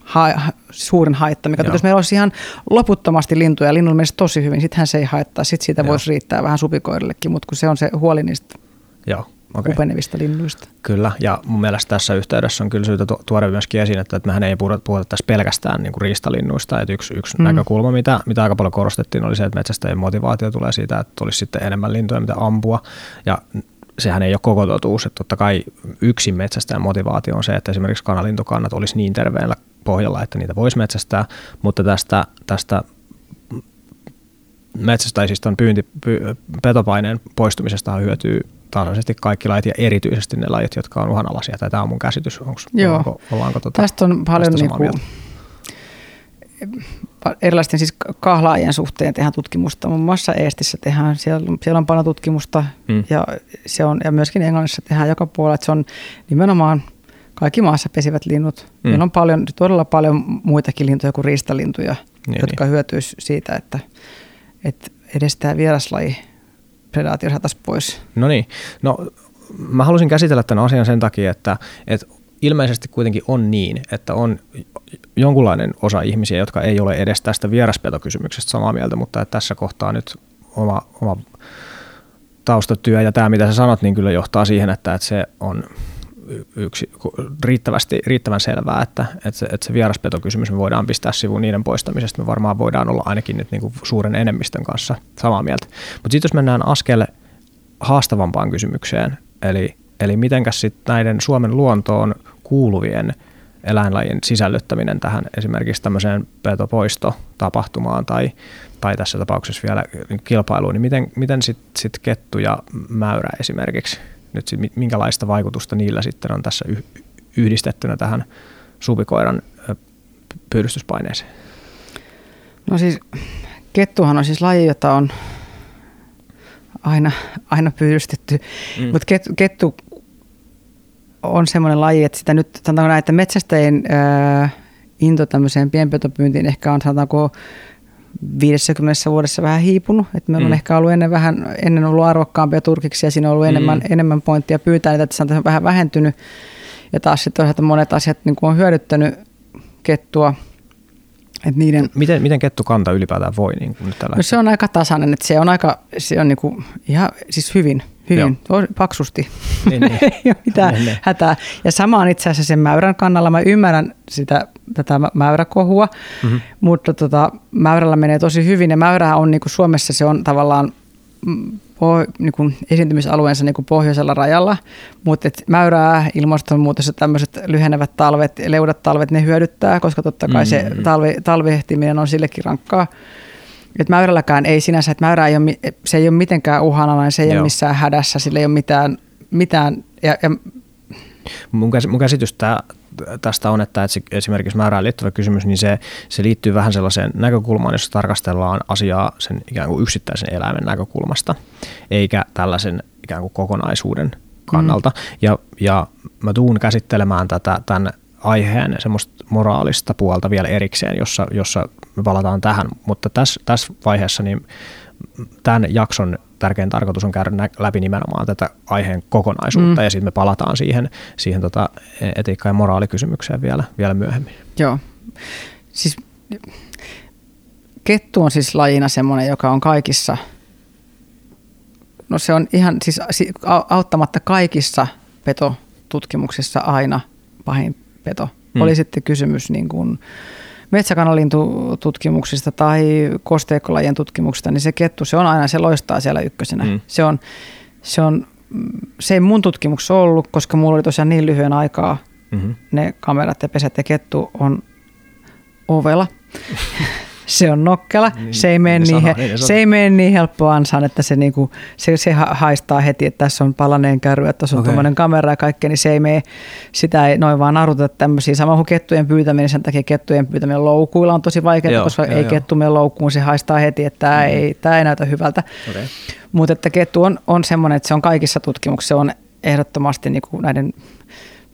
ha, suurin haitta, mikä jos meillä olisi ihan loputtomasti lintuja ja linnulla menisi tosi hyvin, sittenhän se ei haittaa, sitten siitä Joo. voisi riittää vähän supikoirillekin, mutta kun se on se huoli niistä Joo. Okay. Hupenevista linnuista. Kyllä, ja mun mielestä tässä yhteydessä on kyllä syytä tu- tuoda myöskin esiin, että, että mehän ei puhuta, puhuta tässä pelkästään niin kuin riistalinnuista. Että yksi yksi Mm. näkökulma, mitä, mitä aika paljon korostettiin, oli se, että metsästäjien motivaatio tulee siitä, että olisi sitten enemmän lintuja, mitä ampua. Ja sehän ei ole koko totuus, että totta kai yksin metsästäjän motivaatio on se, että esimerkiksi kanalintukannat olisi niin terveellä pohjalla, että niitä voisi metsästää, mutta tästä, tästä metsästäjistä on pyynti, py, petopaineen poistumisesta hyötyy tasaisesti kaikki lajit ja erityisesti ne lajit, jotka on uhanalaisia. Tai Tämä on mun käsitys. Onks, Joo. Ollaanko, ollaanko tota, Tästä on paljon tästä niinku, erilaisten siis kahlaajien suhteen tehdään tutkimusta. Muun muassa Eestissä tehdään, siellä, siellä on paljon tutkimusta Mm. ja, se on, ja myöskin Englannissa tehdään joka puolella. Että se on nimenomaan kaikki maassa pesivät linnut. Mm. Meillä on paljon, todella paljon muitakin lintuja kuin riistalintuja, Niin, jotka hyötyis siitä, että, että edes tämä vieraslaji predaatio saataisiin pois. No niin. No, mä halusin käsitellä tämän asian sen takia, että, että ilmeisesti kuitenkin on niin, että on jonkunlainen osa ihmisiä, jotka ei ole edes tästä vieraspetokysymyksestä samaa mieltä, mutta että tässä kohtaa nyt oma, oma taustatyö ja tämä, mitä sä sanot, niin kyllä johtaa siihen, että, että se on yksi, riittävästi, riittävän selvää, että, että, se, että se vieraspetokysymys me voidaan pistää sivuun niiden poistamisesta. Me varmaan voidaan olla ainakin nyt niin kuin suuren enemmistön kanssa samaa mieltä. Mutta sitten jos mennään askel haastavampaan kysymykseen, eli, eli mitenkäs sitten näiden Suomen luontoon kuuluvien eläinlajien sisällyttäminen tähän esimerkiksi tämmöiseen petopoistotapahtumaan tai, tai tässä tapauksessa vielä kilpailuun, niin miten, miten sitten sit kettu ja mäyrä esimerkiksi, nyt sit, mi- minkälaista vaikutusta niillä sitten on tässä yh, yhdistettynä tähän supikoiran pyydystyspaineeseen? No siis kettuhan on siis laji, jota on aina, aina pyydystetty, Mm. mm. mutta kettu, kettu on semmoinen laji, että sitä nyt sanotaanko näin, että metsästäjien ää, into tämmöiseen pienpetopyyntiin ehkä on sanotaanko 50 vuodessa vähän hiipunut. Että meillä on Mm. ehkä ollut ennen, vähän, ennen ollut arvokkaampia turkiksia, ja siinä on ollut Mm. enemmän, enemmän pointtia pyytää niitä, että se on vähän vähentynyt. Ja taas sitten toisaalta monet asiat niin kuin on hyödyttänyt kettua. Että niiden, Miten, miten kettukanta ylipäätään voi niin kuin nyt tällä No se on aika tasainen, että se on aika, se on niinku ihan siis hyvin, hyvin, Joo. paksusti. Niin, niin. ei ole mitään Niin, niin. hätää. Ja sama on itse asiassa sen mäyrän kannalla. Mä ymmärrän sitä, tätä mä- mäyräkohua, Mhm. mutta tota, mäyrällä menee tosi hyvin. Ja mäyrä on niinku Suomessa, se on tavallaan mm, poh- niinku esiintymisalueensa niinku pohjoisella rajalla, mutta et mäyrää, ilmastonmuutos ja tämmöiset lyhenevät talvet, leudat talvet, ne hyödyttää, koska totta kai se Mm. talvi, talvehtiminen on sillekin rankkaa. että mäyrälläkään ei sinänsä, että mäyrä ei ole, se ei ole mitenkään uhanalainen, se ei Joo. ole missään hädässä, sillä ei ole mitään, mitään ja, ja Mun, käs, mun käsitys tää, tästä on, että, esimerkiksi määrään liittyvä kysymys, niin se, se liittyy vähän sellaiseen näkökulmaan, jossa tarkastellaan asiaa sen ikään kuin yksittäisen eläimen näkökulmasta, eikä tällaisen ikään kuin kokonaisuuden kannalta. Mm. Ja, ja mä tuun käsittelemään tätä, tämän aiheen semmoista moraalista puolta vielä erikseen, jossa, jossa me palataan tähän, mutta tässä, tässä vaiheessa niin tämän jakson tärkein tarkoitus on käydä läpi nimenomaan tätä aiheen kokonaisuutta mm. ja sitten me palataan siihen, siihen tota etiikka- ja moraalikysymykseen vielä, vielä myöhemmin. Joo. Siis kettu on siis lajina semmoinen, joka on kaikissa, no se on ihan siis auttamatta kaikissa petotutkimuksissa aina pahin peto. Mm. Oli sitten kysymys niin kuin metsäkanalintututkimuksista tai kosteikkolajien tutkimuksista, niin se kettu, se on aina, se loistaa siellä ykkösenä. Mm. Se, on, se, on, se ei mun tutkimuksessa ollut, koska mulla oli tosiaan niin lyhyen aikaa mm-hmm. ne kamerat ja pesät ja kettu on ovela. se on nokkela, niin, se, ei mene niin, niin, he, niin, se ei mene niin helppo ansaan, että se, niinku, se, se haistaa heti, että tässä on palaneen kärry, että tässä on okay. tuommoinen kamera ja kaikkea, niin se ei mene, sitä ei noin vaan arvota tämmöisiä. Sama kuin kettujen pyytäminen, sen takia kettujen pyytäminen loukuilla on tosi vaikeaa, joo, koska joo, ei joo. kettu mene loukkuun, se haistaa heti, että tämä, mm. ei, tämä ei näytä hyvältä. Okay. Mutta että kettu on, on semmoinen, että se on kaikissa tutkimuksissa, se on ehdottomasti niin kuin näiden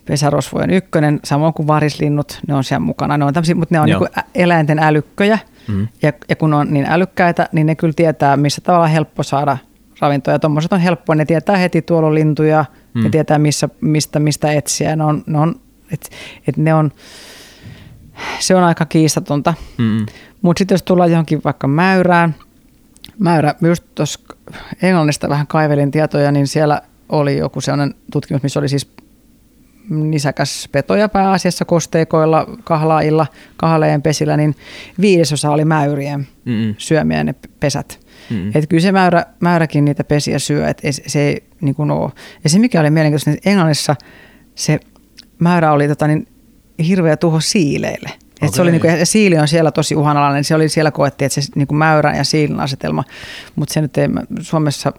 pesärosvojen ykkönen, samoin kuin varislinnut, ne on siellä mukana. Ne on tämmöisiä, mutta ne on niin eläinten älykköjä. Mm. Ja, ja kun on niin älykkäitä, niin ne kyllä tietää, missä tavalla helppo saada ravintoja. Tuommoiset on helppoa, ne tietää heti tuolla lintuja, mm. ne tietää missä, mistä, mistä etsiä. Ne on, ne on, et, et ne on, se on aika kiistatonta. Mm. Mutta sitten jos tullaan johonkin vaikka mäyrään, mäyrä, just tuossa Englannista vähän kaivelin tietoja, niin siellä oli joku sellainen tutkimus, missä oli siis nisäkäs petoja pääasiassa kosteikoilla, kahlailla, kahleen pesillä, niin viidesosa oli mäyrien Mm-mm. syömiä ne pesät. Mm-mm. Että kyllä se mäyrä, mäyräkin niitä pesiä syö, että se ei niin kuin ole. Ja se mikä oli mielenkiintoista, että Englannissa se mäyrä oli tota, niin hirveä tuho siileille. Et se oli niinku, siili on siellä tosi uhanalainen, niin se oli siellä koettiin, että se niinku mäyrän ja siilin asetelma, mutta se nyt ei, Suomessa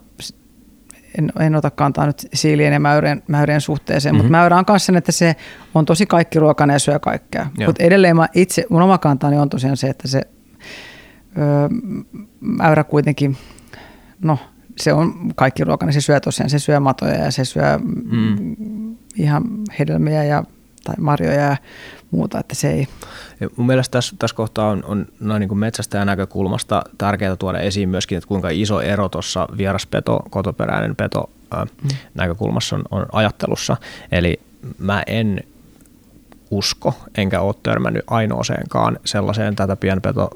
en, en ota kantaa nyt siilien ja mäyrien, mäyrien suhteeseen, mm-hmm. mutta mäyrä on myös sen, että se on tosi kaikki ruokainen ja syö kaikkea. Mutta edelleen mä itse, mun oma kantani on tosiaan se, että se öö, mäyrä kuitenkin, no se on kaikki ruokainen, se syö tosiaan, se syö matoja ja se syö mm. ihan hedelmiä ja tai marjoja ja muuta, että se ei... Ja mun mielestä tässä, tässä kohtaa on, on noin niin kuin metsästäjän näkökulmasta tärkeää tuoda esiin myöskin, että kuinka iso ero tuossa vieraspeto, kotoperäinen peto ää, mm. näkökulmassa on, on ajattelussa. Eli mä en usko, enkä ole törmännyt ainoaseenkaan sellaiseen tätä pienpeto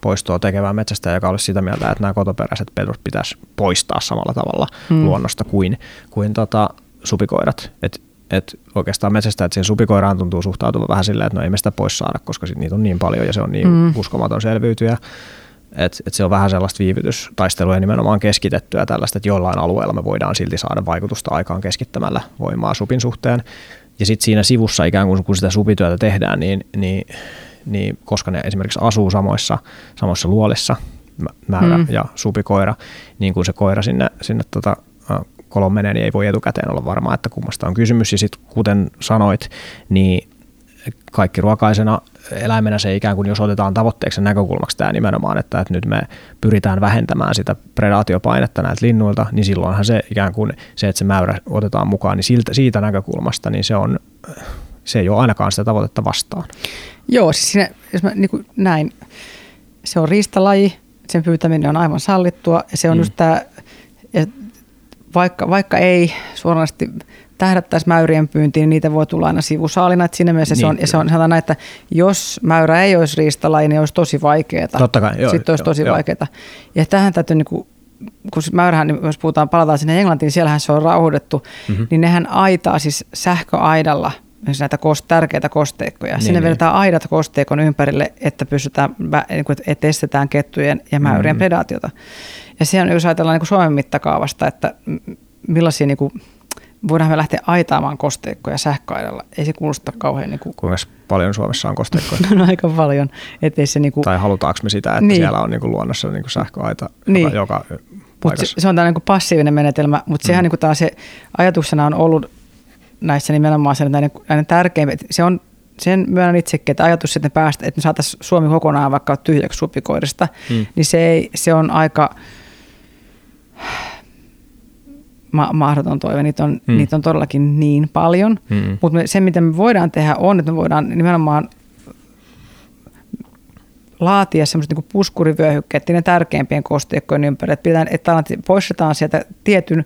poistoa tekevää metsästä, joka olisi sitä mieltä, että nämä kotoperäiset pedot pitäisi poistaa samalla tavalla mm. luonnosta kuin, kuin tota, supikoirat. Et että oikeastaan metsästä, että siihen supikoiraan tuntuu suhtautuva vähän silleen, että no ei me sitä pois saada, koska sit niitä on niin paljon ja se on niin mm. uskomaton selviytyjä. Että et se on vähän sellaista viivytystaistelua nimenomaan keskitettyä tällaista, että jollain alueella me voidaan silti saada vaikutusta aikaan keskittämällä voimaa supin suhteen. Ja sitten siinä sivussa ikään kuin kun sitä supityötä tehdään, niin, niin, niin koska ne esimerkiksi asuu samoissa, samoissa luolissa, määrä mm. ja supikoira, niin kun se koira sinne, sinne tota, kolon menee, niin ei voi etukäteen olla varmaa, että kummasta on kysymys. Ja sitten kuten sanoit, niin kaikki ruokaisena eläimenä se ikään kuin, jos otetaan tavoitteeksi näkökulmaksi tämä nimenomaan, että, että nyt me pyritään vähentämään sitä predaatiopainetta näiltä linnuilta, niin silloinhan se ikään kuin se, että se mäyrä otetaan mukaan, niin siltä, siitä näkökulmasta, niin se on, se ei ole ainakaan sitä tavoitetta vastaan. Joo, siis siinä, jos mä niin näin, se on riistalaji, sen pyytäminen on aivan sallittua, ja se on mm. just tämä, vaikka, vaikka ei suoranaisesti tähdättäisi mäyrien pyyntiin, niin niitä voi tulla aina sivusaalina. Että siinä mielessä niin, se on, ja se on sanotaan, että jos mäyrä ei olisi riistalaji, niin olisi tosi vaikeaa. Totta kai, joo. Sitten olisi tosi joo. vaikeaa. Ja tähän täytyy, niin kuin, kun mäyrähän, niin jos puhutaan, palataan sinne Englantiin, niin siellähän se on rauhoitettu, mm-hmm. niin nehän aitaa siis sähköaidalla myös näitä kost, tärkeitä kosteikkoja. Niin, Sinne niin. vedetään aidat kosteikon ympärille, että pystytään, niin että estetään kettujen ja mäyrien mm. predaatiota. Ja se on, jos ajatellaan niin kuin Suomen mittakaavasta, että millaisia niin kuin voidaan me lähteä aitaamaan kosteikkoja sähköaidalla. Ei se kuulosta kauhean... Niin kuin... Kuinka paljon Suomessa on kosteikkoja? no aika paljon. Ettei se niin kuin... Tai halutaanko me sitä, että niin. siellä on niin kuin luonnossa niin kuin sähköaita niin. joka, joka Mut se, se on tällainen niin passiivinen menetelmä, mutta sehän mm. niin kuin se ajatuksena on ollut näissä nimenomaan sen, näiden, näiden tärkeimmät. Se on sen myönnän itsekin, että ajatus, että päästä, että me saataisiin Suomi kokonaan vaikka tyhjäksi supikoirista, mm. niin se, ei, se on aika ma- mahdoton toive. Niitä on, mm. niitä on todellakin niin paljon. Mm. Mutta se, mitä me voidaan tehdä, on, että me voidaan nimenomaan laatia semmoiset niin puskurivyöhykkeet ne tärkeimpien kosteikkojen ympärille. Että, pidetään, että poistetaan sieltä tietyn,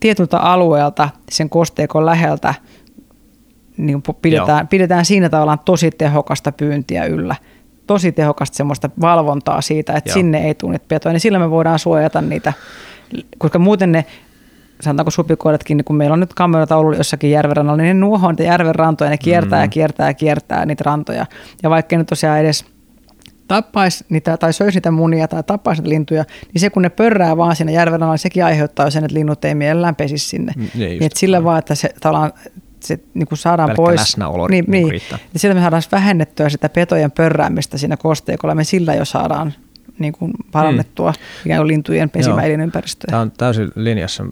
tietyltä alueelta sen kosteikon läheltä, niin pidetään, pidetään siinä tavallaan tosi tehokasta pyyntiä yllä tosi tehokasta semmoista valvontaa siitä, että Joo. sinne ei tule niitä petoja, niin sillä me voidaan suojata niitä, koska muuten ne sanotaanko supikoiratkin, niin kun meillä on nyt kameroita ollut jossakin järvenrannalla, niin ne nuohoo niitä järven rantoja, ne kiertää mm. ja kiertää ja kiertää niitä rantoja. Ja vaikka ne tosiaan edes tappaisi niitä tai söisi niitä munia tai tappaisi niitä lintuja, niin se kun ne pörrää vaan siinä järvenrannalla, niin sekin aiheuttaa sen, että linnut ei mielellään pesisi sinne. Mm, niin että sillä vaan, että se tavallaan se niin kuin saadaan Pelkkä pois. läsnäolo niin, niin, niin, niin sillä me saadaan vähennettyä sitä petojen pörräämistä siinä kosteikolla. Me sillä jo saadaan niin kuin parannettua mm. ikään kuin lintujen pesimä elinympäristöä. Tämä on täysin linjassa.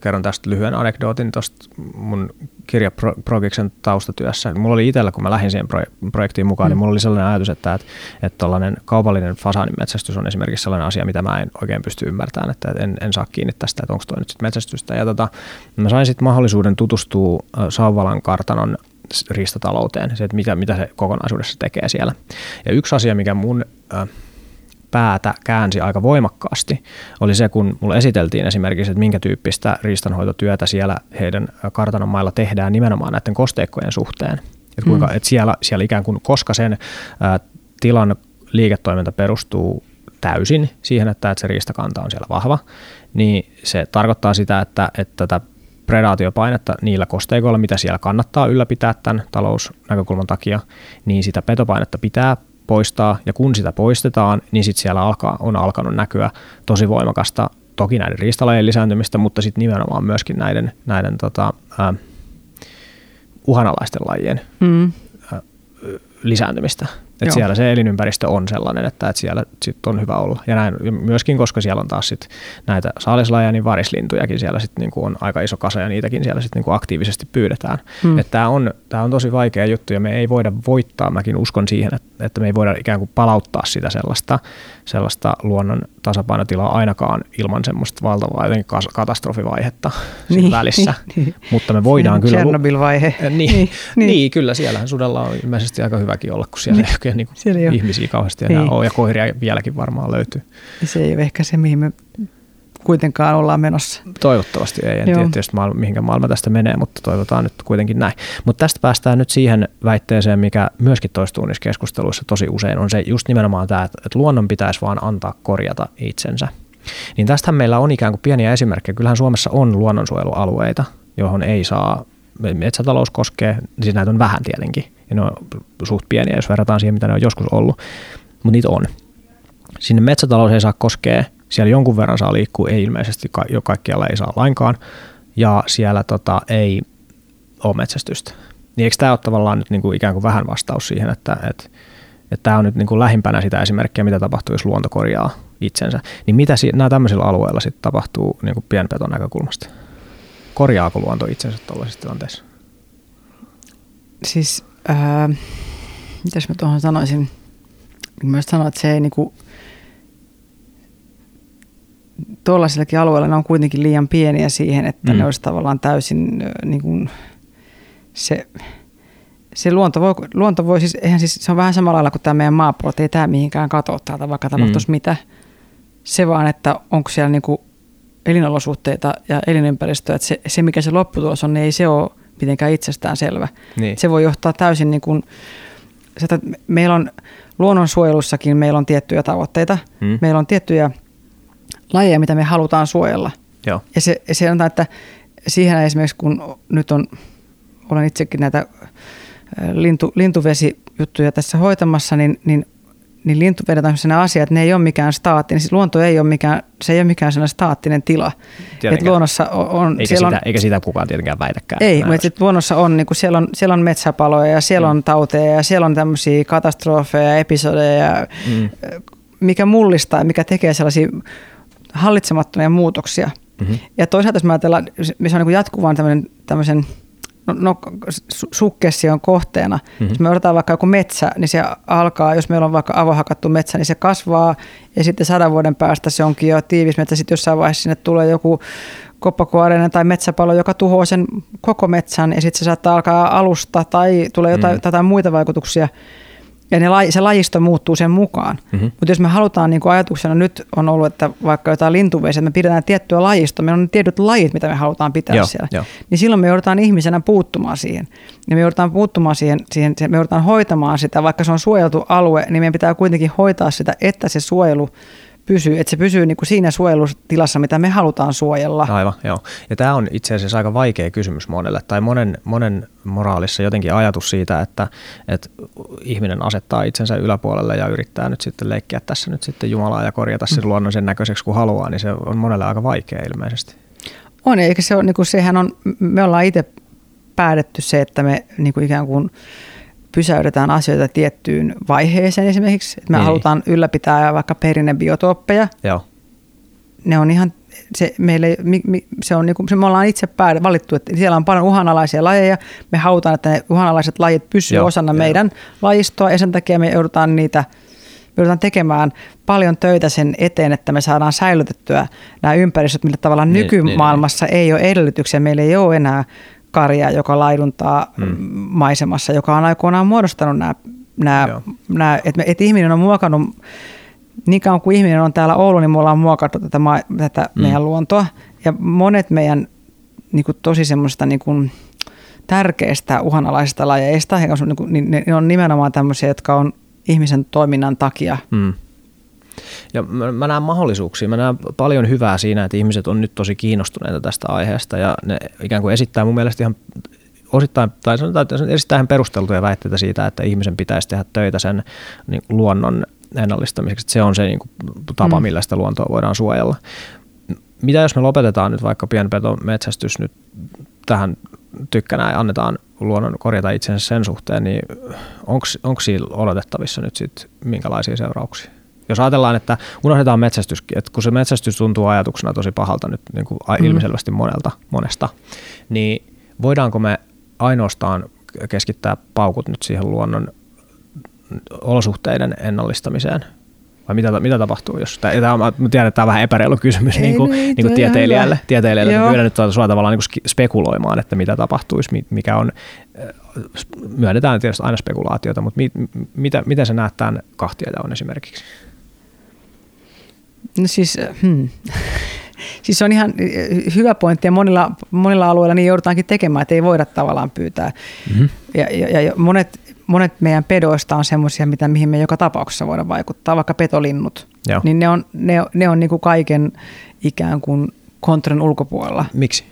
Kerron tästä lyhyen anekdootin tuosta mun kirjaprogiksen taustatyössä. Mulla oli itsellä, kun mä lähdin siihen projektiin mukaan, niin mm. niin mulla oli sellainen ajatus, että, että, että kaupallinen fasaanimetsästys on esimerkiksi sellainen asia, mitä mä en oikein pysty ymmärtämään, että en, en saa kiinni tästä, että onko toi nyt sitten metsästystä. Ja tota, mä sain sitten mahdollisuuden tutustua Sauvalan kartanon riistatalouteen, se, että mitä, mitä se kokonaisuudessa tekee siellä. Ja yksi asia, mikä mun äh, päätä käänsi aika voimakkaasti, oli se, kun mulle esiteltiin esimerkiksi, että minkä tyyppistä riistanhoitotyötä siellä heidän kartanon mailla tehdään nimenomaan näiden kosteikkojen suhteen. Että kuinka, mm. että siellä, siellä ikään kuin, koska sen ä, tilan liiketoiminta perustuu täysin siihen, että, että se riistakanta on siellä vahva, niin se tarkoittaa sitä, että, että tätä predaatiopainetta niillä kosteikoilla, mitä siellä kannattaa ylläpitää tämän talousnäkökulman takia, niin sitä petopainetta pitää poistaa, ja kun sitä poistetaan, niin sitten siellä alkaa, on alkanut näkyä tosi voimakasta toki näiden riistalajien lisääntymistä, mutta sitten nimenomaan myöskin näiden, näiden tota, äh, uhanalaisten lajien mm. äh, lisääntymistä. Että siellä se elinympäristö on sellainen, että, että siellä sit on hyvä olla. Ja näin myöskin, koska siellä on taas sit näitä saalislajeja, niin varislintujakin siellä sit niinku on aika iso kasa ja niitäkin siellä sit niinku aktiivisesti pyydetään. Hmm. Tämä on, tää on tosi vaikea juttu ja me ei voida voittaa, mäkin uskon siihen, että, että me ei voida ikään kuin palauttaa sitä sellaista, sellaista luonnon tasapainotilaa ainakaan ilman semmoista valtavaa jotenkin katastrofivaihetta niin, välissä. Niin, Mutta me voidaan kyllä... Chernobyl-vaihe. Niin, niin, niin. niin, kyllä siellähän sudella on ilmeisesti aika hyväkin olla, kun siellä niin niin kuin Siellä ei ihmisiä kauheasti enää niin. ole, ja koiria vieläkin varmaan löytyy. Se ei ole ehkä se, mihin me kuitenkaan ollaan menossa. Toivottavasti ei. En Joo. tiedä tietysti maailma, mihinkä maailma tästä menee, mutta toivotaan nyt kuitenkin näin. Mutta tästä päästään nyt siihen väitteeseen, mikä myöskin toistuu niissä keskusteluissa tosi usein, on se just nimenomaan tämä, että luonnon pitäisi vaan antaa korjata itsensä. Niin tästähän meillä on ikään kuin pieniä esimerkkejä. Kyllähän Suomessa on luonnonsuojelualueita, johon ei saa metsätalous koskee, siis näitä on vähän tietenkin, ja ne on suht pieniä, jos verrataan siihen, mitä ne on joskus ollut, mutta niitä on. Sinne metsätalous ei saa koskea, siellä jonkun verran saa liikkua, ei ilmeisesti jo kaikkialla ei saa lainkaan, ja siellä tota, ei ole metsästystä. Niin eikö tämä ole tavallaan nyt niin kuin ikään kuin vähän vastaus siihen, että, että, että tämä on nyt niin kuin lähimpänä sitä esimerkkiä, mitä tapahtuu, jos luonto korjaa itsensä. Niin mitä nämä tämmöisillä alueilla sitten tapahtuu niin kuin pienpeton näkökulmasta? Korjaako luonto itsensä tuollaisissa tilanteissa? Siis, ää, mitäs mä tuohon sanoisin? Mä sanoin, että se ei niinku, tuollaisillakin alueilla ne on kuitenkin liian pieniä siihen, että mm. ne olisi tavallaan täysin niin kuin, se, se luonto voi, luonto voi siis, eihän siis, se on vähän samalla lailla kuin tämä meidän maapallo, ei tämä mihinkään katoa täältä, vaikka tapahtuisi mm. mitä. Se vaan, että onko siellä niin kuin elinolosuhteita ja elinympäristöä, että se, se mikä se lopputulos on, niin ei se ole mitenkään itsestään selvä. Niin. Se voi johtaa täysin niin kuin, että meillä on luonnonsuojelussakin meillä on tiettyjä tavoitteita, hmm. meillä on tiettyjä lajeja, mitä me halutaan suojella. Joo. Ja se, se on, että siihen esimerkiksi kun nyt on, olen itsekin näitä lintu, lintuvesijuttuja tässä hoitamassa, niin, niin niin lintuvedet on sellainen asia, että ne ei ole mikään staattinen, siis luonto ei ole mikään, se ei ole mikään sellainen staattinen tila. Että luonnossa on, eikä, siellä sitä, on, eikä sitä kukaan tietenkään väitäkään. Ei, mutta sit luonnossa on, niin kuin siellä, on, siellä on metsäpaloja ja siellä mm. on tauteja ja siellä on tämmöisiä katastrofeja, episodeja, mm. mikä mullistaa ja mikä tekee sellaisia hallitsemattomia muutoksia. Mm-hmm. Ja toisaalta jos me ajatellaan, se on niin jatkuvan tämmöisen, tämmöisen no, no sukkession kohteena. Mm-hmm. Jos me odotetaan vaikka joku metsä, niin se alkaa, jos meillä on vaikka avohakattu metsä, niin se kasvaa ja sitten sadan vuoden päästä se onkin jo tiivis metsä. Sitten jossain vaiheessa sinne tulee joku koppakuoreinen tai metsäpalo, joka tuhoaa sen koko metsän ja sitten se saattaa alkaa alusta tai tulee jotain, mm. jotain muita vaikutuksia ja ne, se lajisto muuttuu sen mukaan. Mm-hmm. Mutta jos me halutaan, niin kuin ajatuksena nyt on ollut, että vaikka jotain lintuvesiä, että me pidetään tiettyä lajistoa, meillä on tietyt lajit, mitä me halutaan pitää joo, siellä, jo. niin silloin me joudutaan ihmisenä puuttumaan siihen. Ja me joudutaan puuttumaan siihen, siihen, me joudutaan hoitamaan sitä, vaikka se on suojeltu alue, niin meidän pitää kuitenkin hoitaa sitä, että se suojelu pysyy, että se pysyy niin kuin siinä suojelutilassa, mitä me halutaan suojella. Aivan, joo. Ja tämä on itse asiassa aika vaikea kysymys monelle, tai monen, monen moraalissa jotenkin ajatus siitä, että, että ihminen asettaa itsensä yläpuolelle ja yrittää nyt sitten leikkiä tässä nyt sitten Jumalaa ja korjata sen mm. luonnon sen näköiseksi kuin haluaa, niin se on monelle aika vaikea ilmeisesti. On, eikä se ole, niin kuin sehän on, me ollaan itse päätetty se, että me niin kuin ikään kuin pysäytetään asioita tiettyyn vaiheeseen esimerkiksi. Että me niin. halutaan ylläpitää vaikka perinnebiotooppeja. Joo. Ne on ihan, se, meille, se on niinku, se me ollaan itse pääd, valittu, että siellä on paljon uhanalaisia lajeja. Me halutaan, että ne uhanalaiset lajit pysyvät osana jo. meidän lajistoa ja sen takia me joudutaan niitä me joudutaan tekemään paljon töitä sen eteen, että me saadaan säilytettyä nämä ympäristöt, millä tavalla niin, nykymaailmassa niin, niin. ei ole edellytyksiä. Meillä ei ole enää karja, joka laiduntaa hmm. maisemassa, joka on aikoinaan muodostanut nämä, nämä, nämä että, että ihminen on muokannut, niin kauan kuin ihminen on täällä ollut, niin me ollaan muokattu tätä, tätä hmm. meidän luontoa. Ja monet meidän niin kuin tosi semmoista niin kuin, tärkeistä uhanalaisista lajeista, niin ne on nimenomaan tämmöisiä, jotka on ihmisen toiminnan takia hmm ja mä, mä näen mahdollisuuksia, mä näen paljon hyvää siinä, että ihmiset on nyt tosi kiinnostuneita tästä aiheesta ja ne ikään kuin esittää mun mielestä ihan osittain, tai sanotaan, että esittää ihan perusteltuja väitteitä siitä, että ihmisen pitäisi tehdä töitä sen niin luonnon ennallistamiseksi. Se on se niin kuin, tapa, mm. millä sitä luontoa voidaan suojella. Mitä jos me lopetetaan nyt vaikka pienpetometsästys nyt tähän tykkänä ja annetaan luonnon korjata itsensä sen suhteen, niin onko siinä odotettavissa nyt sitten minkälaisia seurauksia? Jos ajatellaan, että unohdetaan metsästys, että kun se metsästys tuntuu ajatuksena tosi pahalta nyt niin kuin mm. ilmiselvästi monelta, monesta, niin voidaanko me ainoastaan keskittää paukut nyt siihen luonnon olosuhteiden ennallistamiseen? Vai mitä, mitä tapahtuu, jos tämä, mä tiedän, että tämä on vähän epäreilu kysymys ei, niin kuin, niin, niin kuin tieteilijälle. tieteilijälle Joo. pyydän nyt sua tavallaan niin spekuloimaan, että mitä tapahtuisi, mikä on, myönnetään tietysti aina spekulaatiota, mutta mi, mitä, miten sä näet tämän kahtiajaon esimerkiksi? No siis, hmm. siis se on ihan hyvä pointti ja monilla, monilla alueilla niin joudutaankin tekemään, että ei voida tavallaan pyytää. Mm-hmm. Ja, ja, ja monet, monet meidän pedoista on semmoisia, mitä, mihin me joka tapauksessa voidaan vaikuttaa, vaikka petolinnut. Joo. Niin ne on, ne, ne on niin kuin kaiken ikään kuin kontron ulkopuolella. Miksi?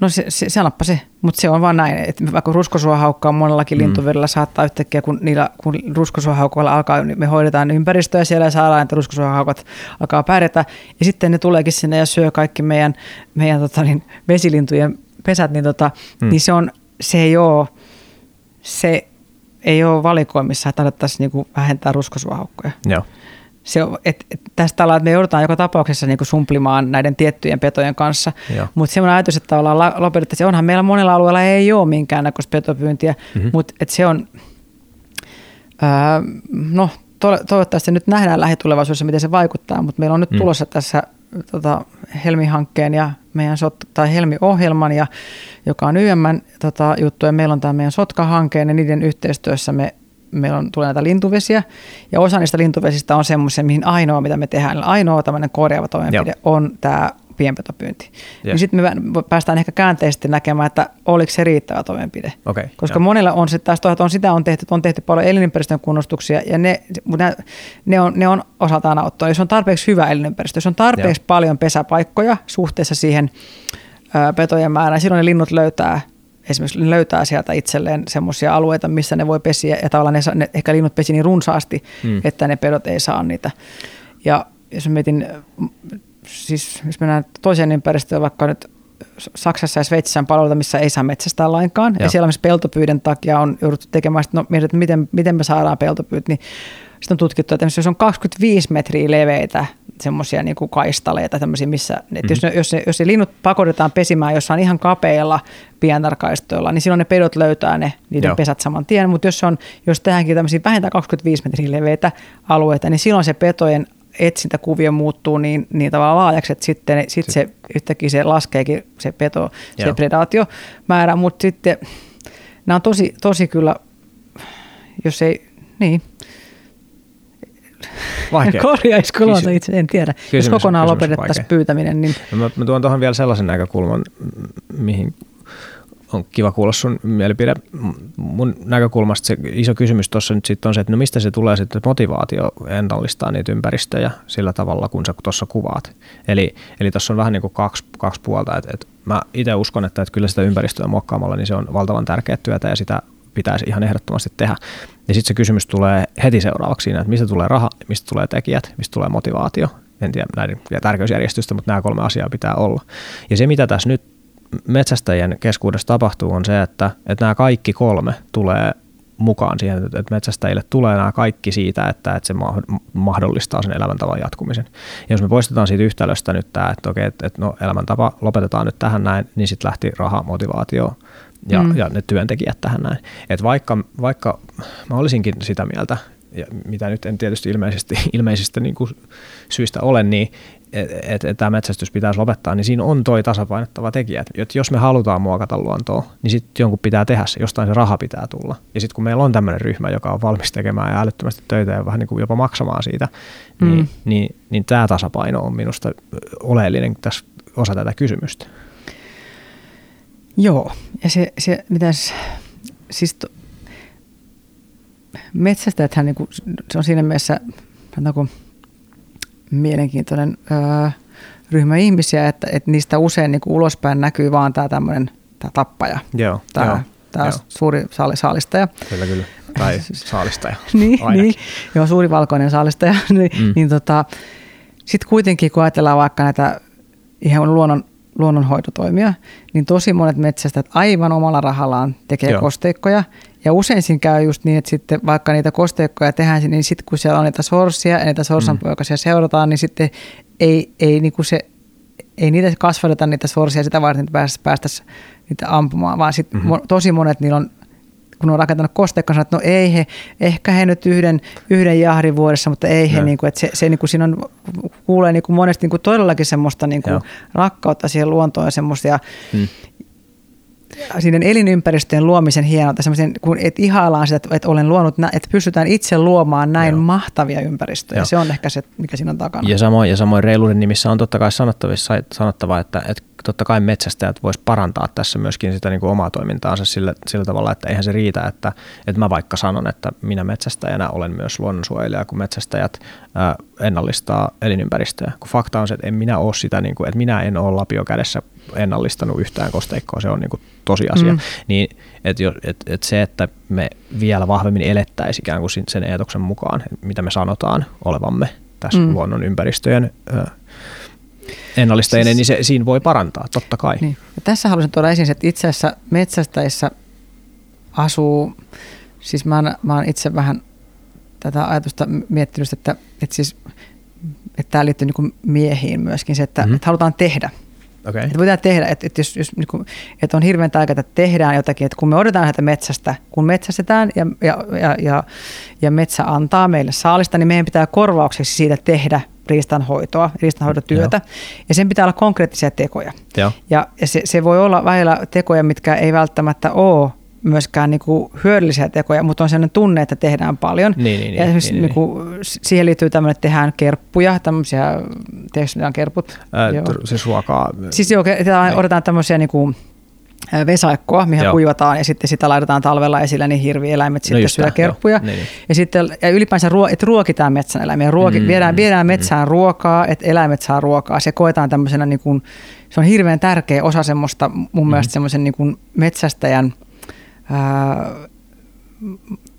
No se, se, sanoppa se, mutta se on vaan näin, että vaikka ruskosuohaukka on monellakin mm. lintuvedellä saattaa yhtäkkiä, kun, niillä, kun ruskosuohaukoilla alkaa, niin me hoidetaan ympäristöä siellä ja saadaan, että ruskosuohaukat alkaa pärjätä. Ja sitten ne tuleekin sinne ja syö kaikki meidän, meidän tota, niin, vesilintujen pesät, niin, tota, mm. niin se, on, se ei ole, se ei ole valikoimissa, että tarvittaisiin niinku vähentää ruskosuohaukkoja. Joo se, et, et tästä ollaan, että me joudutaan joka tapauksessa niin sumplimaan näiden tiettyjen petojen kanssa. Mutta semmoinen ajatus, että tavallaan lopetettaisiin, onhan meillä monella alueella ei ole minkäännäköistä petopyyntiä, mm-hmm. mutta että se on, ää, no to, toivottavasti nyt nähdään lähitulevaisuudessa, miten se vaikuttaa, mutta meillä on nyt mm. tulossa tässä tota, Helmi-hankkeen ja meidän sot, tai Helmi-ohjelman, ja, joka on YMn tota, juttu, ja meillä on tämä meidän Sotka-hankkeen, ja niiden yhteistyössä me meillä on, tulee näitä lintuvesiä, ja osa niistä lintuvesistä on semmoisia, mihin ainoa, mitä me tehdään, ainoa tämmöinen korjaava toimenpide Joo. on tämä pienpetopyynti. Niin sitten me päästään ehkä käänteisesti näkemään, että oliko se riittävä toimenpide. Okay, Koska jo. monilla on se taas on sitä on tehty, on tehty paljon elinympäristön kunnostuksia ja ne, ne, ne, on, ne on osaltaan auttaa. Jos on tarpeeksi hyvä elinympäristö, jos on tarpeeksi jo. paljon pesäpaikkoja suhteessa siihen petojen määrään, silloin ne linnut löytää esimerkiksi löytää sieltä itselleen semmoisia alueita, missä ne voi pesiä ja tavallaan ne, ne ehkä linnut pesi niin runsaasti, mm. että ne pedot ei saa niitä. Ja jos mietin, siis jos mennään toiseen ympäristöön, vaikka nyt Saksassa ja Sveitsissä on palveluita, missä ei saa metsästää lainkaan. Joo. Ja siellä missä peltopyyden takia on jouduttu tekemään, no mietit, että miten, miten me saadaan peltopyyt, niin sitten on tutkittu, että jos on 25 metriä leveitä semmoisia niin kuin kaistaleita, tämmöisiä, missä, mm-hmm. jos, ne, jos, ne, jos ne linnut pakotetaan pesimään jossain ihan kapeilla pientarkaistoilla, niin silloin ne pedot löytää ne niiden Joo. pesät saman tien, mutta jos, on, jos tehdäänkin tämmöisiä vähintään 25 metriä leveitä alueita, niin silloin se petojen etsintäkuvio muuttuu niin, niin tavallaan laajaksi, että sitten sit se yhtäkkiä se laskeekin se peto, se Joo. predaatiomäärä, mutta sitten nämä on tosi, tosi kyllä, jos ei, niin, Vaikea. Korjaisiko luonto itse, en tiedä. Kysymys, Jos kokonaan lopetettaisiin pyytäminen. Niin... No mä, mä tuon tuohon vielä sellaisen näkökulman, mihin on kiva kuulla sun mielipide. Mun näkökulmasta se iso kysymys tuossa nyt sitten on se, että no mistä se tulee sitten motivaatio ennallistaa niitä ympäristöjä sillä tavalla, kun sä tuossa kuvaat. Eli, eli tuossa on vähän niin kuin kaksi, kaksi puolta. Et, et mä itse uskon, että, että kyllä sitä ympäristöä muokkaamalla, niin se on valtavan tärkeä työtä ja sitä pitäisi ihan ehdottomasti tehdä. Ja sitten se kysymys tulee heti seuraavaksi siinä, että mistä tulee raha, mistä tulee tekijät, mistä tulee motivaatio. En tiedä näiden tärkeysjärjestystä, mutta nämä kolme asiaa pitää olla. Ja se, mitä tässä nyt metsästäjien keskuudessa tapahtuu, on se, että, että nämä kaikki kolme tulee mukaan siihen, että metsästäjille tulee nämä kaikki siitä, että, että se mahdollistaa sen elämäntavan jatkumisen. Ja jos me poistetaan siitä yhtälöstä nyt tämä, että okei, että, että no elämäntapa lopetetaan nyt tähän näin, niin sitten lähti raha, motivaatio ja, mm. ja ne työntekijät tähän näin. Et vaikka, vaikka mä olisinkin sitä mieltä, ja mitä nyt en tietysti ilmeisesti, ilmeisesti niin kuin syistä ole, niin että et, tämä metsästys pitäisi lopettaa, niin siinä on toi tasapainottava tekijä. Että jos me halutaan muokata luontoa, niin sitten jonkun pitää tehdä se, jostain se raha pitää tulla. Ja sitten kun meillä on tämmöinen ryhmä, joka on valmis tekemään ja älyttömästi töitä ja vähän niin kuin jopa maksamaan siitä, mm. niin, niin, niin tämä tasapaino on minusta oleellinen tässä osa tätä kysymystä. Joo, ja se, se mitäs, siis to, metsästäjäthän niin kuin, se on siinä mielessä kuin mielenkiintoinen öö, ryhmä ihmisiä, että, että niistä usein niin kuin ulospäin näkyy vaan tämä tämmöinen tämä tappaja, joo, tämä, joo, tämä joo. suuri saalistaja. Kyllä, kyllä. Tai saalistaja. niin, niin, joo, suuri valkoinen saalistaja. niin, mm. niin tota, sitten kuitenkin, kun ajatellaan vaikka näitä ihan luonnon luonnonhoitotoimia, niin tosi monet metsästäjät aivan omalla rahallaan tekee Joo. kosteikkoja. Ja usein siinä käy just niin, että sitten vaikka niitä kosteikkoja tehdään, niin sitten kun siellä on niitä sorsia ja niitä sorsanpoikasia mm. seurataan, niin sitten ei, ei, niin kuin se, ei niitä kasvateta niitä sorsia sitä varten, että päästäisiin niitä ampumaan, vaan sitten mm-hmm. tosi monet niillä on kun on rakentanut kosteikon, että no ei he, ehkä he nyt yhden, yhden jahdin vuodessa, mutta ei he, niin kuin, että se, se niin kuin siinä on, kuulee niin kuin monesti niin kuin todellakin semmoista niin kuin rakkautta siihen luontoon ja semmoista, hmm siinä elinympäristöjen luomisen hienolta, kun et ihaillaan sitä, että olen luonut, että pystytään itse luomaan näin Joo. mahtavia ympäristöjä. Joo. Se on ehkä se, mikä siinä on takana. Ja samoin, ja samoin reiluuden nimissä on totta kai sanottavissa, sanottava, että, että totta kai metsästäjät vois parantaa tässä myöskin sitä niin kuin omaa toimintaansa sillä, sillä tavalla, että eihän se riitä, että, että mä vaikka sanon, että minä metsästäjänä olen myös luonnonsuojelija, kun metsästäjät ää, ennallistaa elinympäristöä. Kun fakta on se, että en minä ole sitä, niin kuin, että minä en ole lapio kädessä ennallistanut yhtään kosteikkoa, se on niin kuin tosiasia. Mm. Niin, että et, et se, että me vielä vahvemmin elettäisiin ikään kuin sen eetoksen mukaan, mitä me sanotaan olevamme tässä mm. luonnon ympäristöjen ennallistajien, siis, niin se, siinä voi parantaa, totta kai. Niin. Ja tässä haluaisin tuoda esiin, että itse asiassa metsästäjissä asuu, siis mä oon, mä oon itse vähän tätä ajatusta miettinyt, että, että, siis, että tämä liittyy niin miehiin myöskin se, että, mm-hmm. että halutaan tehdä. Okay. Että voidaan tehdä, että, että, jos, jos, niin kuin, että on hirveän tärkeää, että tehdään jotakin, että kun me odotetaan näitä metsästä, kun metsästetään ja, ja, ja, ja, ja metsä antaa meille saalista, niin meidän pitää korvaukseksi siitä tehdä riistanhoitoa, riistanhoitotyötä. Joo. Ja sen pitää olla konkreettisia tekoja. Joo. Ja, ja se, se voi olla välillä tekoja, mitkä ei välttämättä ole myöskään niin kuin hyödyllisiä tekoja, mutta on sellainen tunne, että tehdään paljon. Niin, niin, ja esimerkiksi niin, niin, niin. Kuin, siihen liittyy tämmöinen, että tehdään kerppuja, tämmöisiä, tehdään kerput? Ää, joo. Siis ruokaa. Siis joo, otetaan tämmöisiä niin kuin, vesaikkoa, mihin Joo. kuivataan ja sitten sitä laitetaan talvella esille, niin hirvieläimet sitten just syö kerppuja. joo. Niin, niin. Ja sitten ja ylipäänsä, ruo, että ruokitaan metsän eläimiä, Ruoki, Mm, viedään, mm, viedään mm. metsään ruokaa, että eläimet saa ruokaa. Se koetaan tämmöisenä, niin kuin, se on hirveän tärkeä osa semmoista mun Mm-hmm. mielestä semmoisen niin kuin metsästäjän, ää,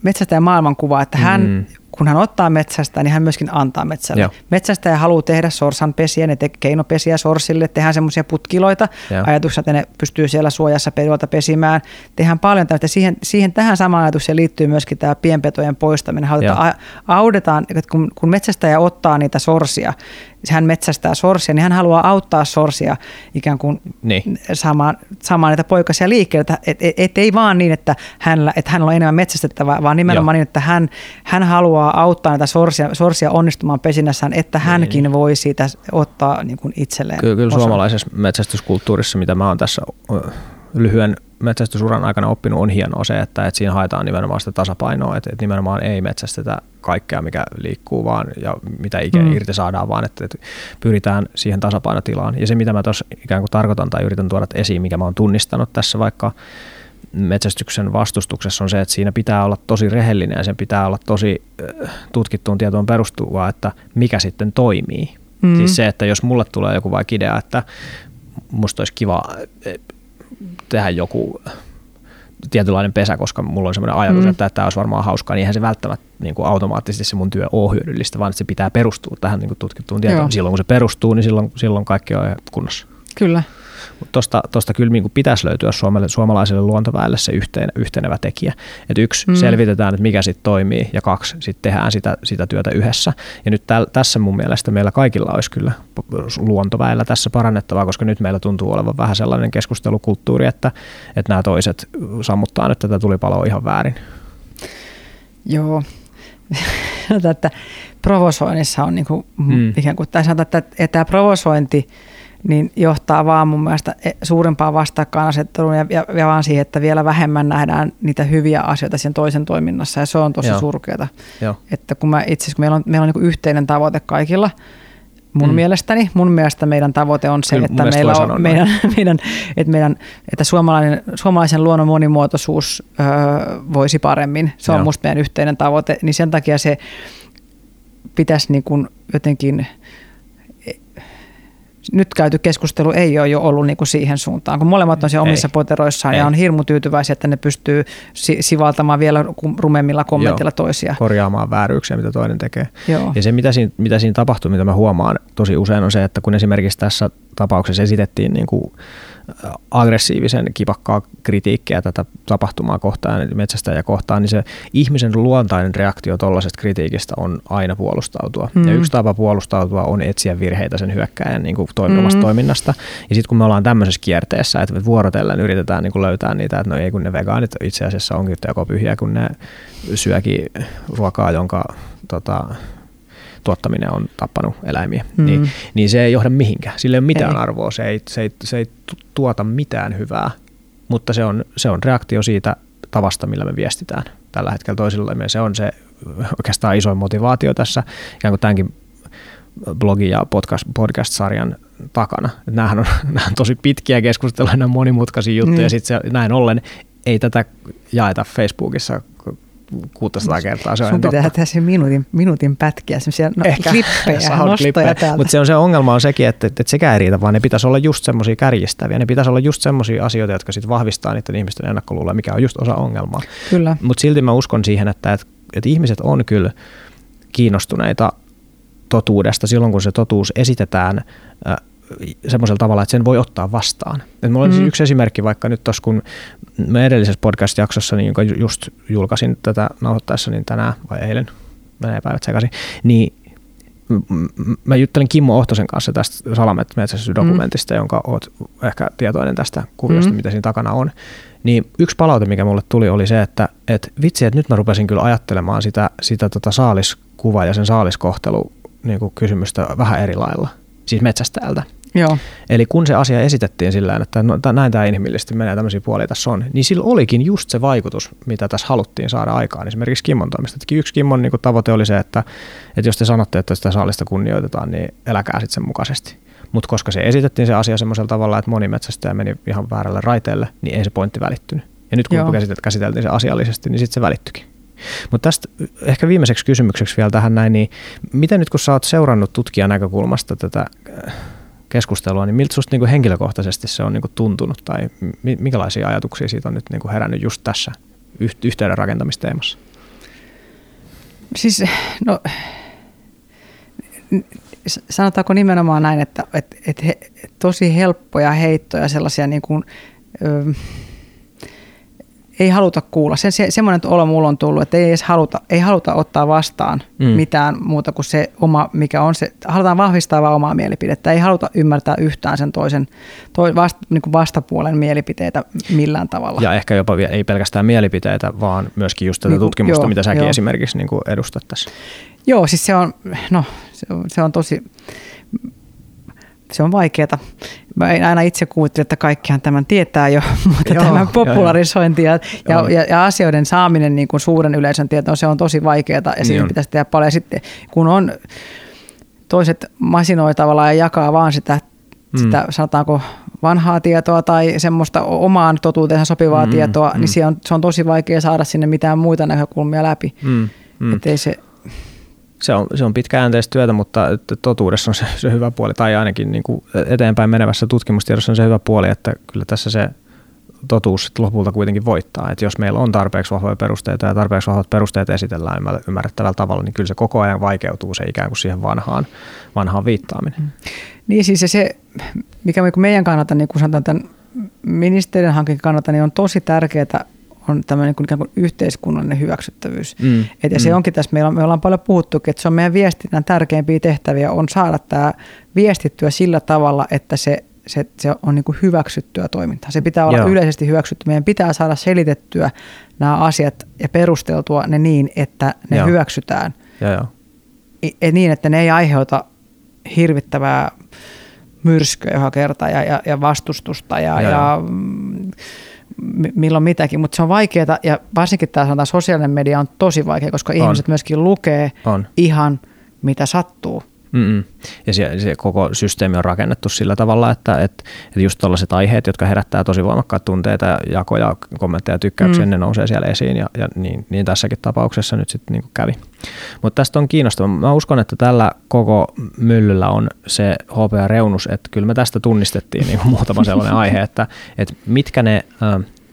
metsästäjän maailmankuvaa, että hän, Mm. kun hän ottaa metsästä, niin hän myöskin antaa metsälle. Joo. Metsästäjä haluaa tehdä sorsanpesiä, ne tekee keinopesiä sorsille, tehdään semmoisia putkiloita, Joo. ajatuksena, että ne pystyy siellä suojassa pedolta pesimään. Tehdään paljon tämmöistä. Siihen, siihen tähän samaan ajatukseen liittyy myöskin tämä pienpetojen poistaminen. Halutaan, audetaan, että kun, kun metsästäjä ottaa niitä sorsia, hän metsästää sorsia, niin hän haluaa auttaa sorsia ikään kuin Niin. saamaan, saamaan niitä poikasia liikkeelle. Että et, et, et ei vaan niin, että hänellä, että hänellä on enemmän metsästettävää, vaan nimenomaan Joo. niin, että hän, hän haluaa auttaa niitä sorsia, sorsia onnistumaan pesinnässään, että hänkin voi siitä ottaa niin kuin itselleen Kyllä, kyllä suomalaisessa metsästyskulttuurissa, mitä mä oon tässä lyhyen metsästysuran aikana oppinut, on hienoa se, että, että siinä haetaan nimenomaan sitä tasapainoa, että, että nimenomaan ei metsästetä kaikkea, mikä liikkuu vaan ja mitä ikinä Mm. irti saadaan, vaan että, että pyritään siihen tasapainotilaan. Ja se, mitä mä tuossa ikään kuin tarkoitan tai yritän tuoda esiin, mikä mä oon tunnistanut tässä vaikka metsästyksen vastustuksessa on se, että siinä pitää olla tosi rehellinen ja sen pitää olla tosi äh, tutkittuun tietoon perustuvaa, että mikä sitten toimii. Mm. Siis se, että jos mulle tulee joku vaikka idea, että musta olisi kiva tehdä joku tietynlainen pesä, koska mulla on semmoinen ajatus, Mm. että tämä olisi varmaan hauskaa, niin eihän se välttämättä niin kuin automaattisesti se mun työ ole hyödyllistä, vaan että se pitää perustua tähän niin kuin tutkittuun tietoon. Joo. Silloin kun se perustuu, niin silloin, silloin kaikki on kunnossa. Kyllä. Mutta tosta, tosta kyllä niin kuin pitäisi löytyä Suomelle, suomalaiselle luontoväelle se yhteen, yhtenevä tekijä. Että yksi, Mm. selvitetään, että mikä sitten toimii, ja kaksi, sitten tehdään sitä, sitä työtä yhdessä. Ja nyt täl, tässä mun mielestä meillä kaikilla olisi kyllä luontoväellä tässä parannettavaa, koska nyt meillä tuntuu olevan vähän sellainen keskustelukulttuuri, että, että nämä toiset sammuttaa nyt tätä tulipaloa ihan väärin. Joo. Että provosoinnissa on niin kuin. Mm. ikään kuin, tai sanotaan, että, että tämä provosointi niin johtaa vaan mun mielestä e- suurempaan vastakkainasetteluun ja, ja, ja vaan siihen, että vielä vähemmän nähdään niitä hyviä asioita sen toisen toiminnassa ja se on tosi Joo. surkeata. Joo. Että kun mä itse kun meillä on, meillä on niin yhteinen tavoite kaikilla, mun mm. Mielestäni, mun mielestä meidän tavoite on se, Kyllä, että meillä on meidän, meidän, että meidän, että suomalainen, suomalaisen luonnon monimuotoisuus öö, voisi paremmin. Se on Joo. musta meidän yhteinen tavoite, niin sen takia se pitäisi niin kuin jotenkin nyt käyty keskustelu ei ole jo ollut niin kuin siihen suuntaan, kun molemmat on siellä Ei. omissa poteroissaan Ei. ja on hirmu tyytyväisiä, että ne pystyy si- sivaltamaan vielä rumemmilla kommentilla Joo. toisia. korjaamaan vääryyksiä, mitä toinen tekee. Joo. Ja se, mitä siinä, mitä siinä tapahtuu, mitä mä huomaan tosi usein, on se, että kun esimerkiksi tässä tapauksessa esitettiin niin kuin aggressiivisen kipakkaa kritiikkiä tätä tapahtumaa kohtaan, metsästäjä kohtaan, niin se ihmisen luontainen reaktio tuollaisesta kritiikistä on aina puolustautua. Mm. Ja yksi tapa puolustautua on etsiä virheitä sen hyökkäjän niin kuin toimivasta mm. toiminnasta. Ja sitten kun me ollaan tämmöisessä kierteessä, että vuorotellen yritetään niin kuin löytää niitä, että no ei kun ne vegaanit itse asiassa onkin joko pyhiä, kun ne syökin ruokaa, jonka tota, tuottaminen on tappanut eläimiä, Mm. niin, niin se ei johda mihinkään. Sillä ei ole mitään Ei. arvoa, se ei, se, ei, se ei tu- tuota mitään hyvää, mutta se on, se on reaktio siitä tavasta, millä me viestitään tällä hetkellä toisillemme. Se on se oikeastaan isoin motivaatio tässä ikään kuin tämänkin blogi- ja podcast, podcast-sarjan takana. Nämähän on, nämä on tosi pitkiä keskusteluja, nämä on monimutkaisia juttuja, Mm. ja sitten näin ollen ei tätä jaeta Facebookissa 600 kertaa. Se on Sun pitää totta. tehdä se minuutin, minuutin pätkiä, semmoisia no, klippejä, nostoja täältä. Mutta se on se ongelma on sekin, että, että sekään ei riitä, vaan ne pitäisi olla just semmoisia kärjistäviä. Ne pitäisi olla just semmoisia asioita, jotka sitten vahvistaa niiden ihmisten ennakkoluuloja, mikä on just osa ongelmaa. Kyllä. Mutta silti mä uskon siihen, että, että, että ihmiset on kyllä kiinnostuneita totuudesta silloin, kun se totuus esitetään semmoisella tavalla, että sen voi ottaa vastaan. Et mulla oli Mm. mm. yksi esimerkki vaikka nyt tuossa, kun mä edellisessä podcast-jaksossa, niin, jonka ju- just julkaisin tätä nauhoittaessa, niin tänään vai eilen, menee päivät sekaisin, niin mä juttelin Kimmo Ohtosen kanssa tästä salametsästysdokumentista, mm. jonka oot ehkä tietoinen tästä kuviosta, Mm. mm. mitä siinä takana on. Niin yksi palaute, mikä mulle tuli, oli se, että et vitsi, että nyt mä rupesin kyllä ajattelemaan sitä, sitä tota saaliskuvaa ja sen saaliskohtelu niin kuin kysymystä vähän eri lailla, siis metsästäjältä. Joo. Eli kun se asia esitettiin sillä että no, t- näin tämä inhimillisesti menee, tämmöisiä puolia tässä on, niin sillä olikin just se vaikutus, mitä tässä haluttiin saada aikaan. Esimerkiksi Kimmon toimesta. Että Yksi Kimmon niin tavoite oli se, että, että jos te sanotte, että sitä saalista kunnioitetaan, niin eläkää sitten sen mukaisesti. mutta koska se esitettiin se asia semmoisella tavalla, että moni metsästäjä meni ihan väärälle raiteelle, niin ei se pointti välittynyt. Ja nyt kun Joo. käsiteltiin se asiallisesti, niin sitten se välittyikin. Mutta tästä ehkä viimeiseksi kysymykseksi vielä tähän näin, niin miten nyt kun sä oot seurannut tutkijan näkökulmasta tätä keskustelua, niin miltä susta niin kuin henkilökohtaisesti se on niin kuin tuntunut tai minkälaisia ajatuksia siitä on nyt niin kuin herännyt just tässä yhteyden rakentamisteemassa? Siis, no, sanotaanko nimenomaan näin, että, että, että he, tosi helppoja heittoja, sellaisia niin kuin, ö, ei haluta kuulla. Se, se, semmoinen olo mulla on tullut, että ei edes haluta, ei haluta ottaa vastaan mm. mitään muuta kuin se oma, mikä on se, halutaan vahvistaa vaan omaa mielipidettä. Ei haluta ymmärtää yhtään sen toisen toi vasta, niin kuin vastapuolen mielipiteitä millään tavalla. Ja ehkä jopa ei pelkästään mielipiteitä, vaan myöskin just tätä niin kuin, tutkimusta, joo, mitä säkin joo. esimerkiksi niin kuin edustat tässä. Joo, siis se on, no, se on, se on tosi, se on vaikeaa. Mä en aina itse kuvittele, että kaikkihan tämän tietää jo, mutta joo, tämä popularisointi ja, ja, ja, ja asioiden saaminen niin kuin suuren yleisön tietoon, se on tosi vaikeaa ja niin siinä on. pitäisi tehdä paljon. Ja sitten kun on toiset masinoi tavallaan ja jakaa vaan sitä, mm. sitä sanotaanko vanhaa tietoa tai semmoista omaan totuutensa sopivaa mm, tietoa, niin mm. niin se on, se on tosi vaikea saada sinne mitään muita näkökulmia läpi. Mm, mm. Että se, se on, se on pitkäjänteistä työtä, mutta totuudessa on se, se hyvä puoli, tai ainakin niin kuin eteenpäin menevässä tutkimustiedossa on se hyvä puoli, että kyllä tässä se totuus lopulta kuitenkin voittaa. Että jos meillä on tarpeeksi vahvoja perusteita ja tarpeeksi vahvat perusteet esitellään ymmärrettävällä tavalla, niin kyllä se koko ajan vaikeutuu se ikään kuin siihen vanhaan, vanhaan viittaaminen. Mm. Niin siis se, mikä meidän kannalta, niin kuin sanotaan tämän ministeriön hankkeen kannalta, niin on tosi tärkeää on tämmöinen niin kuin yhteiskunnallinen hyväksyttävyys. Mm, Et ja mm. se onkin tässä, meillä on, me ollaan paljon puhuttu, että se on meidän viestinnän tärkeimpiä tehtäviä, on saada tämä viestittyä sillä tavalla, että se, se, se on niin kuin hyväksyttyä toimintaa. Se pitää olla Joo. yleisesti hyväksytty. Meidän pitää saada selitettyä nämä asiat ja perusteltua ne niin, että ne Joo. hyväksytään. Joo, jo. Ja niin, että ne ei aiheuta hirvittävää myrskyä joka kerta ja, ja, ja vastustusta ja, ja, ja milloin mitäkin, mutta se on vaikeaa ja varsinkin tämä sanotaan sosiaalinen media on tosi vaikea, koska on. ihmiset myöskin lukee on. ihan mitä sattuu. Mm-mm. Ja se, se koko systeemi on rakennettu sillä tavalla, että, että, että just tällaiset aiheet, jotka herättää tosi voimakkaat tunteita, jakoja, kommentteja ja tykkäyksiä, mm. ne nousee siellä esiin ja, ja niin, niin tässäkin tapauksessa nyt sitten niin kävi. Mutta tästä on kiinnostava. Mä uskon, että tällä koko myllyllä on se HPA reunus, että kyllä me tästä tunnistettiin niin muutama sellainen aihe, että, että mitkä ne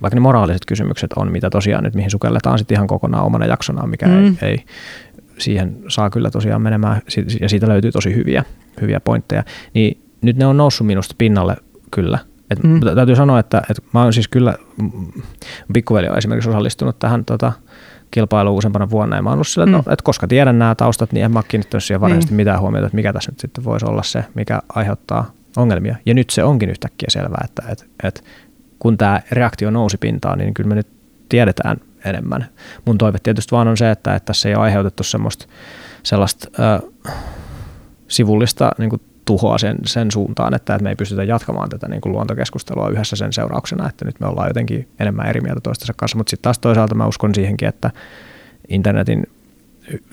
vaikka ne moraaliset kysymykset on, mitä tosiaan nyt mihin sukelletaan sitten ihan kokonaan omana jaksonaan, mikä mm. ei, ei siihen saa kyllä tosiaan menemään, ja siitä löytyy tosi hyviä, hyviä pointteja, niin nyt ne on noussut minusta pinnalle kyllä. Et mm. Täytyy sanoa, että, että mä oon siis kyllä, pikkuveli on esimerkiksi osallistunut tähän tota, kilpailuun useampana vuonna, ja mä oon ollut sillä, että, mm. no, että koska tiedän nämä taustat, niin en mä ole kiinnittänyt siihen varsinaisesti mm. mitään huomiota, että mikä tässä nyt sitten voisi olla se, mikä aiheuttaa ongelmia. Ja nyt se onkin yhtäkkiä selvää, että, että, että kun tämä reaktio nousi pintaan, niin kyllä me nyt tiedetään enemmän. Mun toive tietysti vaan on se, että, että tässä ei ole aiheutettu semmoista, sellaista äh, sivullista niin kuin tuhoa sen, sen suuntaan, että, että me ei pystytä jatkamaan tätä niin kuin luontokeskustelua yhdessä sen seurauksena, että nyt me ollaan jotenkin enemmän eri mieltä toistensa kanssa, mutta sitten taas toisaalta mä uskon siihenkin, että internetin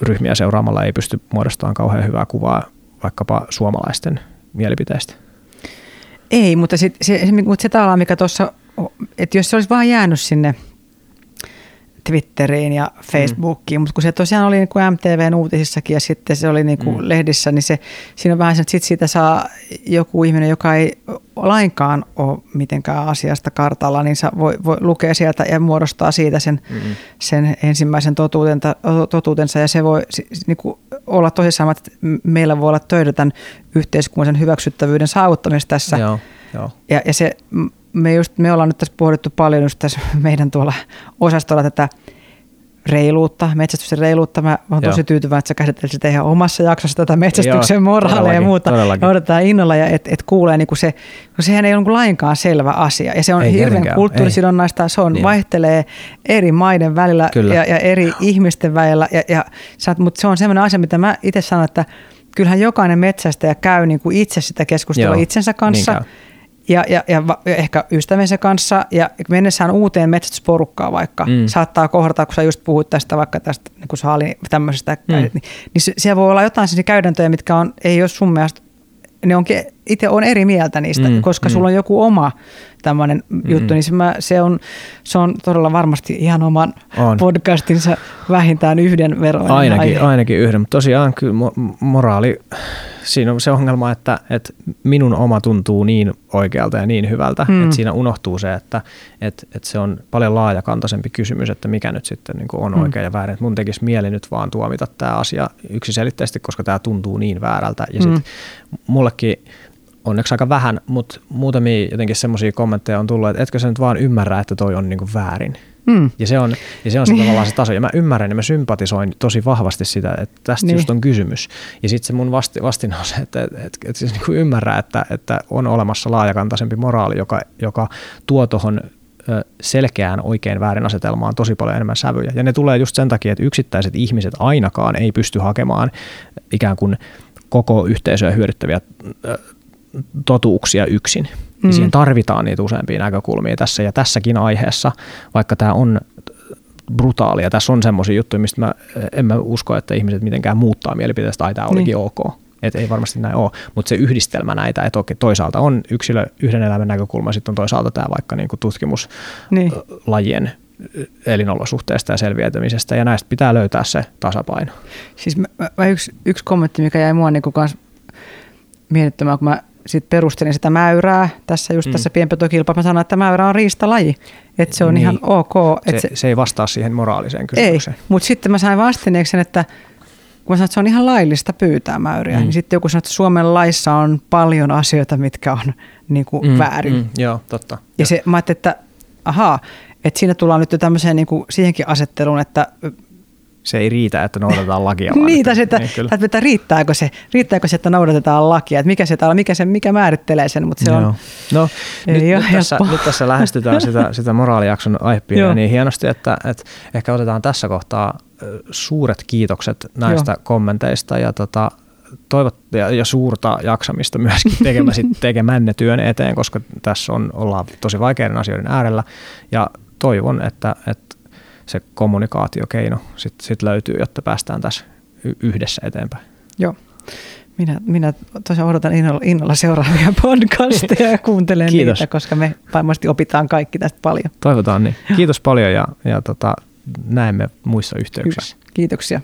ryhmiä seuraamalla ei pysty muodostamaan kauhean hyvää kuvaa vaikkapa suomalaisten mielipiteistä. Ei, mutta sit, se, se, se, se tavallaan, mikä tuossa, että jos se olisi vaan jäänyt sinne – Twitteriin ja Facebookiin, mm. mutta kun se tosiaan oli niin kuin MTVn uutisissakin ja sitten se oli niin kuin mm. lehdissä, niin se, siinä on vähän se, että sit siitä saa joku ihminen, joka ei lainkaan ole mitenkään asiasta kartalla, niin saa, voi, voi lukea sieltä ja muodostaa siitä sen, mm. sen ensimmäisen totuutensa, totuutensa ja se voi niin kuin olla tosissaan, että meillä voi olla töitä tämän yhteiskunnallisen hyväksyttävyyden saavuttamista tässä. Joo, joo. Ja, ja se me, just, me ollaan nyt tässä pohdittu paljon just tässä meidän tuolla osastolla tätä reiluutta, metsästyksen reiluutta. Mä oon tosi tyytyväinen, että sä käsittelisit ihan omassa jaksossa tätä metsästyksen moraalia ja muuta. Todellakin. odotetaan innolla ja että et kuulee, niin kuin se, kun sehän ei ole niin lainkaan selvä asia. Ja se on ei hirveän kulttuurisidonnaista, se on, niin. vaihtelee eri maiden välillä ja, ja, eri ihmisten välillä. Ja, ja, mutta se on sellainen asia, mitä mä itse sanon, että kyllähän jokainen metsästäjä käy niin kuin itse sitä keskustelua Joo, itsensä kanssa. Niin ja, ja, ja, ja ehkä ystävänsä kanssa ja mennessään uuteen metsästysporukkaan vaikka mm. saattaa kohdata, kun sä just puhuit tästä vaikka tästä niin kuin saali tämmöisestä, mm. niin, niin siellä voi olla jotain sellaisia käytäntöjä, mitkä on, ei ole sun mielestä, ne onkin itse on eri mieltä niistä, mm, koska mm. sulla on joku oma tämmöinen mm. juttu, niin se, mä, se, on, se on todella varmasti ihan oman on. podcastinsa vähintään yhden verran. Ainakin, aihe. ainakin yhden, mutta tosiaan kyllä moraali, siinä on se ongelma, että, että minun oma tuntuu niin oikealta ja niin hyvältä, mm. että siinä unohtuu se, että, että, että se on paljon laajakantaisempi kysymys, että mikä nyt sitten niin on mm. oikein ja väärin. Että mun tekisi mieli nyt vaan tuomita tämä asia yksiselitteisesti, koska tämä tuntuu niin väärältä. Ja sitten mm. mullekin onneksi aika vähän, mutta muutamia jotenkin semmoisia kommentteja on tullut, että etkö sä nyt vaan ymmärrä, että toi on niinku väärin. Mm. Ja se on, ja se, on se tavallaan se taso. Ja mä ymmärrän ja mä sympatisoin tosi vahvasti sitä, että tästä niin. just on kysymys. Ja sitten se mun vasti, vastin on se, että, että, että, että siis niin ymmärrää, että, että on olemassa laajakantaisempi moraali, joka, joka tuo tuohon selkeään oikein väärin asetelmaan tosi paljon enemmän sävyjä. Ja ne tulee just sen takia, että yksittäiset ihmiset ainakaan ei pysty hakemaan ikään kuin koko yhteisöä hyödyttäviä totuuksia yksin. Mm. siihen tarvitaan niitä useampia näkökulmia tässä ja tässäkin aiheessa, vaikka tämä on brutaalia. Tässä on semmoisia juttuja, mistä mä en mä usko, että ihmiset mitenkään muuttaa mielipiteestä, tai tämä olikin niin. ok. Et ei varmasti näin ole, mutta se yhdistelmä näitä, että okei, toisaalta on yksilö, yhden elämän näkökulma, sitten on toisaalta tämä vaikka niinku tutkimuslajien niin. elinolosuhteesta ja selviäytymisestä, ja näistä pitää löytää se tasapaino. Siis mä, mä yksi, yksi kommentti, mikä jäi mua niinku kans mietittämään, kun mä sit perustelin sitä mäyrää tässä just mm. tässä pienpetokilpailussa. Mä sanoin, että mäyrä on riistalaji. Että se on niin. ihan ok. Että se, se, ei vastaa siihen moraaliseen kysymykseen. Ei, mutta sitten mä sain vastineeksi sen, että kun mä sanoin, että se on ihan laillista pyytää mäyriä, mm. niin sitten joku sanoi, että Suomen laissa on paljon asioita, mitkä on niin kuin mm, väärin. Mm, joo, totta. Ja se, mä ajattelin, että ahaa, että siinä tullaan nyt jo tämmöiseen niin kuin siihenkin asetteluun, että se ei riitä, että noudatetaan lakia. Vaan niin, että, että, että, että, riittääkö, se, riittääkö se, että noudatetaan lakia, että mikä, se, mikä, se, mikä määrittelee sen, mutta se Joo. on No, nyt, nyt, tässä, nyt tässä lähestytään sitä, sitä moraalijakson aihepiiriä niin hienosti, että, että ehkä otetaan tässä kohtaa suuret kiitokset näistä Joo. kommenteista ja tota, toivot, ja, ja suurta jaksamista myöskin tekemänne työn eteen, koska tässä on, ollaan tosi vaikeiden asioiden äärellä ja toivon, että, että se kommunikaatiokeino sitten sit löytyy, jotta päästään tässä yhdessä eteenpäin. Joo. Minä, minä tosiaan odotan innolla, innolla seuraavia podcasteja ja kuuntelen Kiitos. niitä, koska me varmasti opitaan kaikki tästä paljon. Toivotaan niin. Kiitos paljon ja, ja tota, näemme muissa yhteyksissä. Hyvä. Kiitoksia.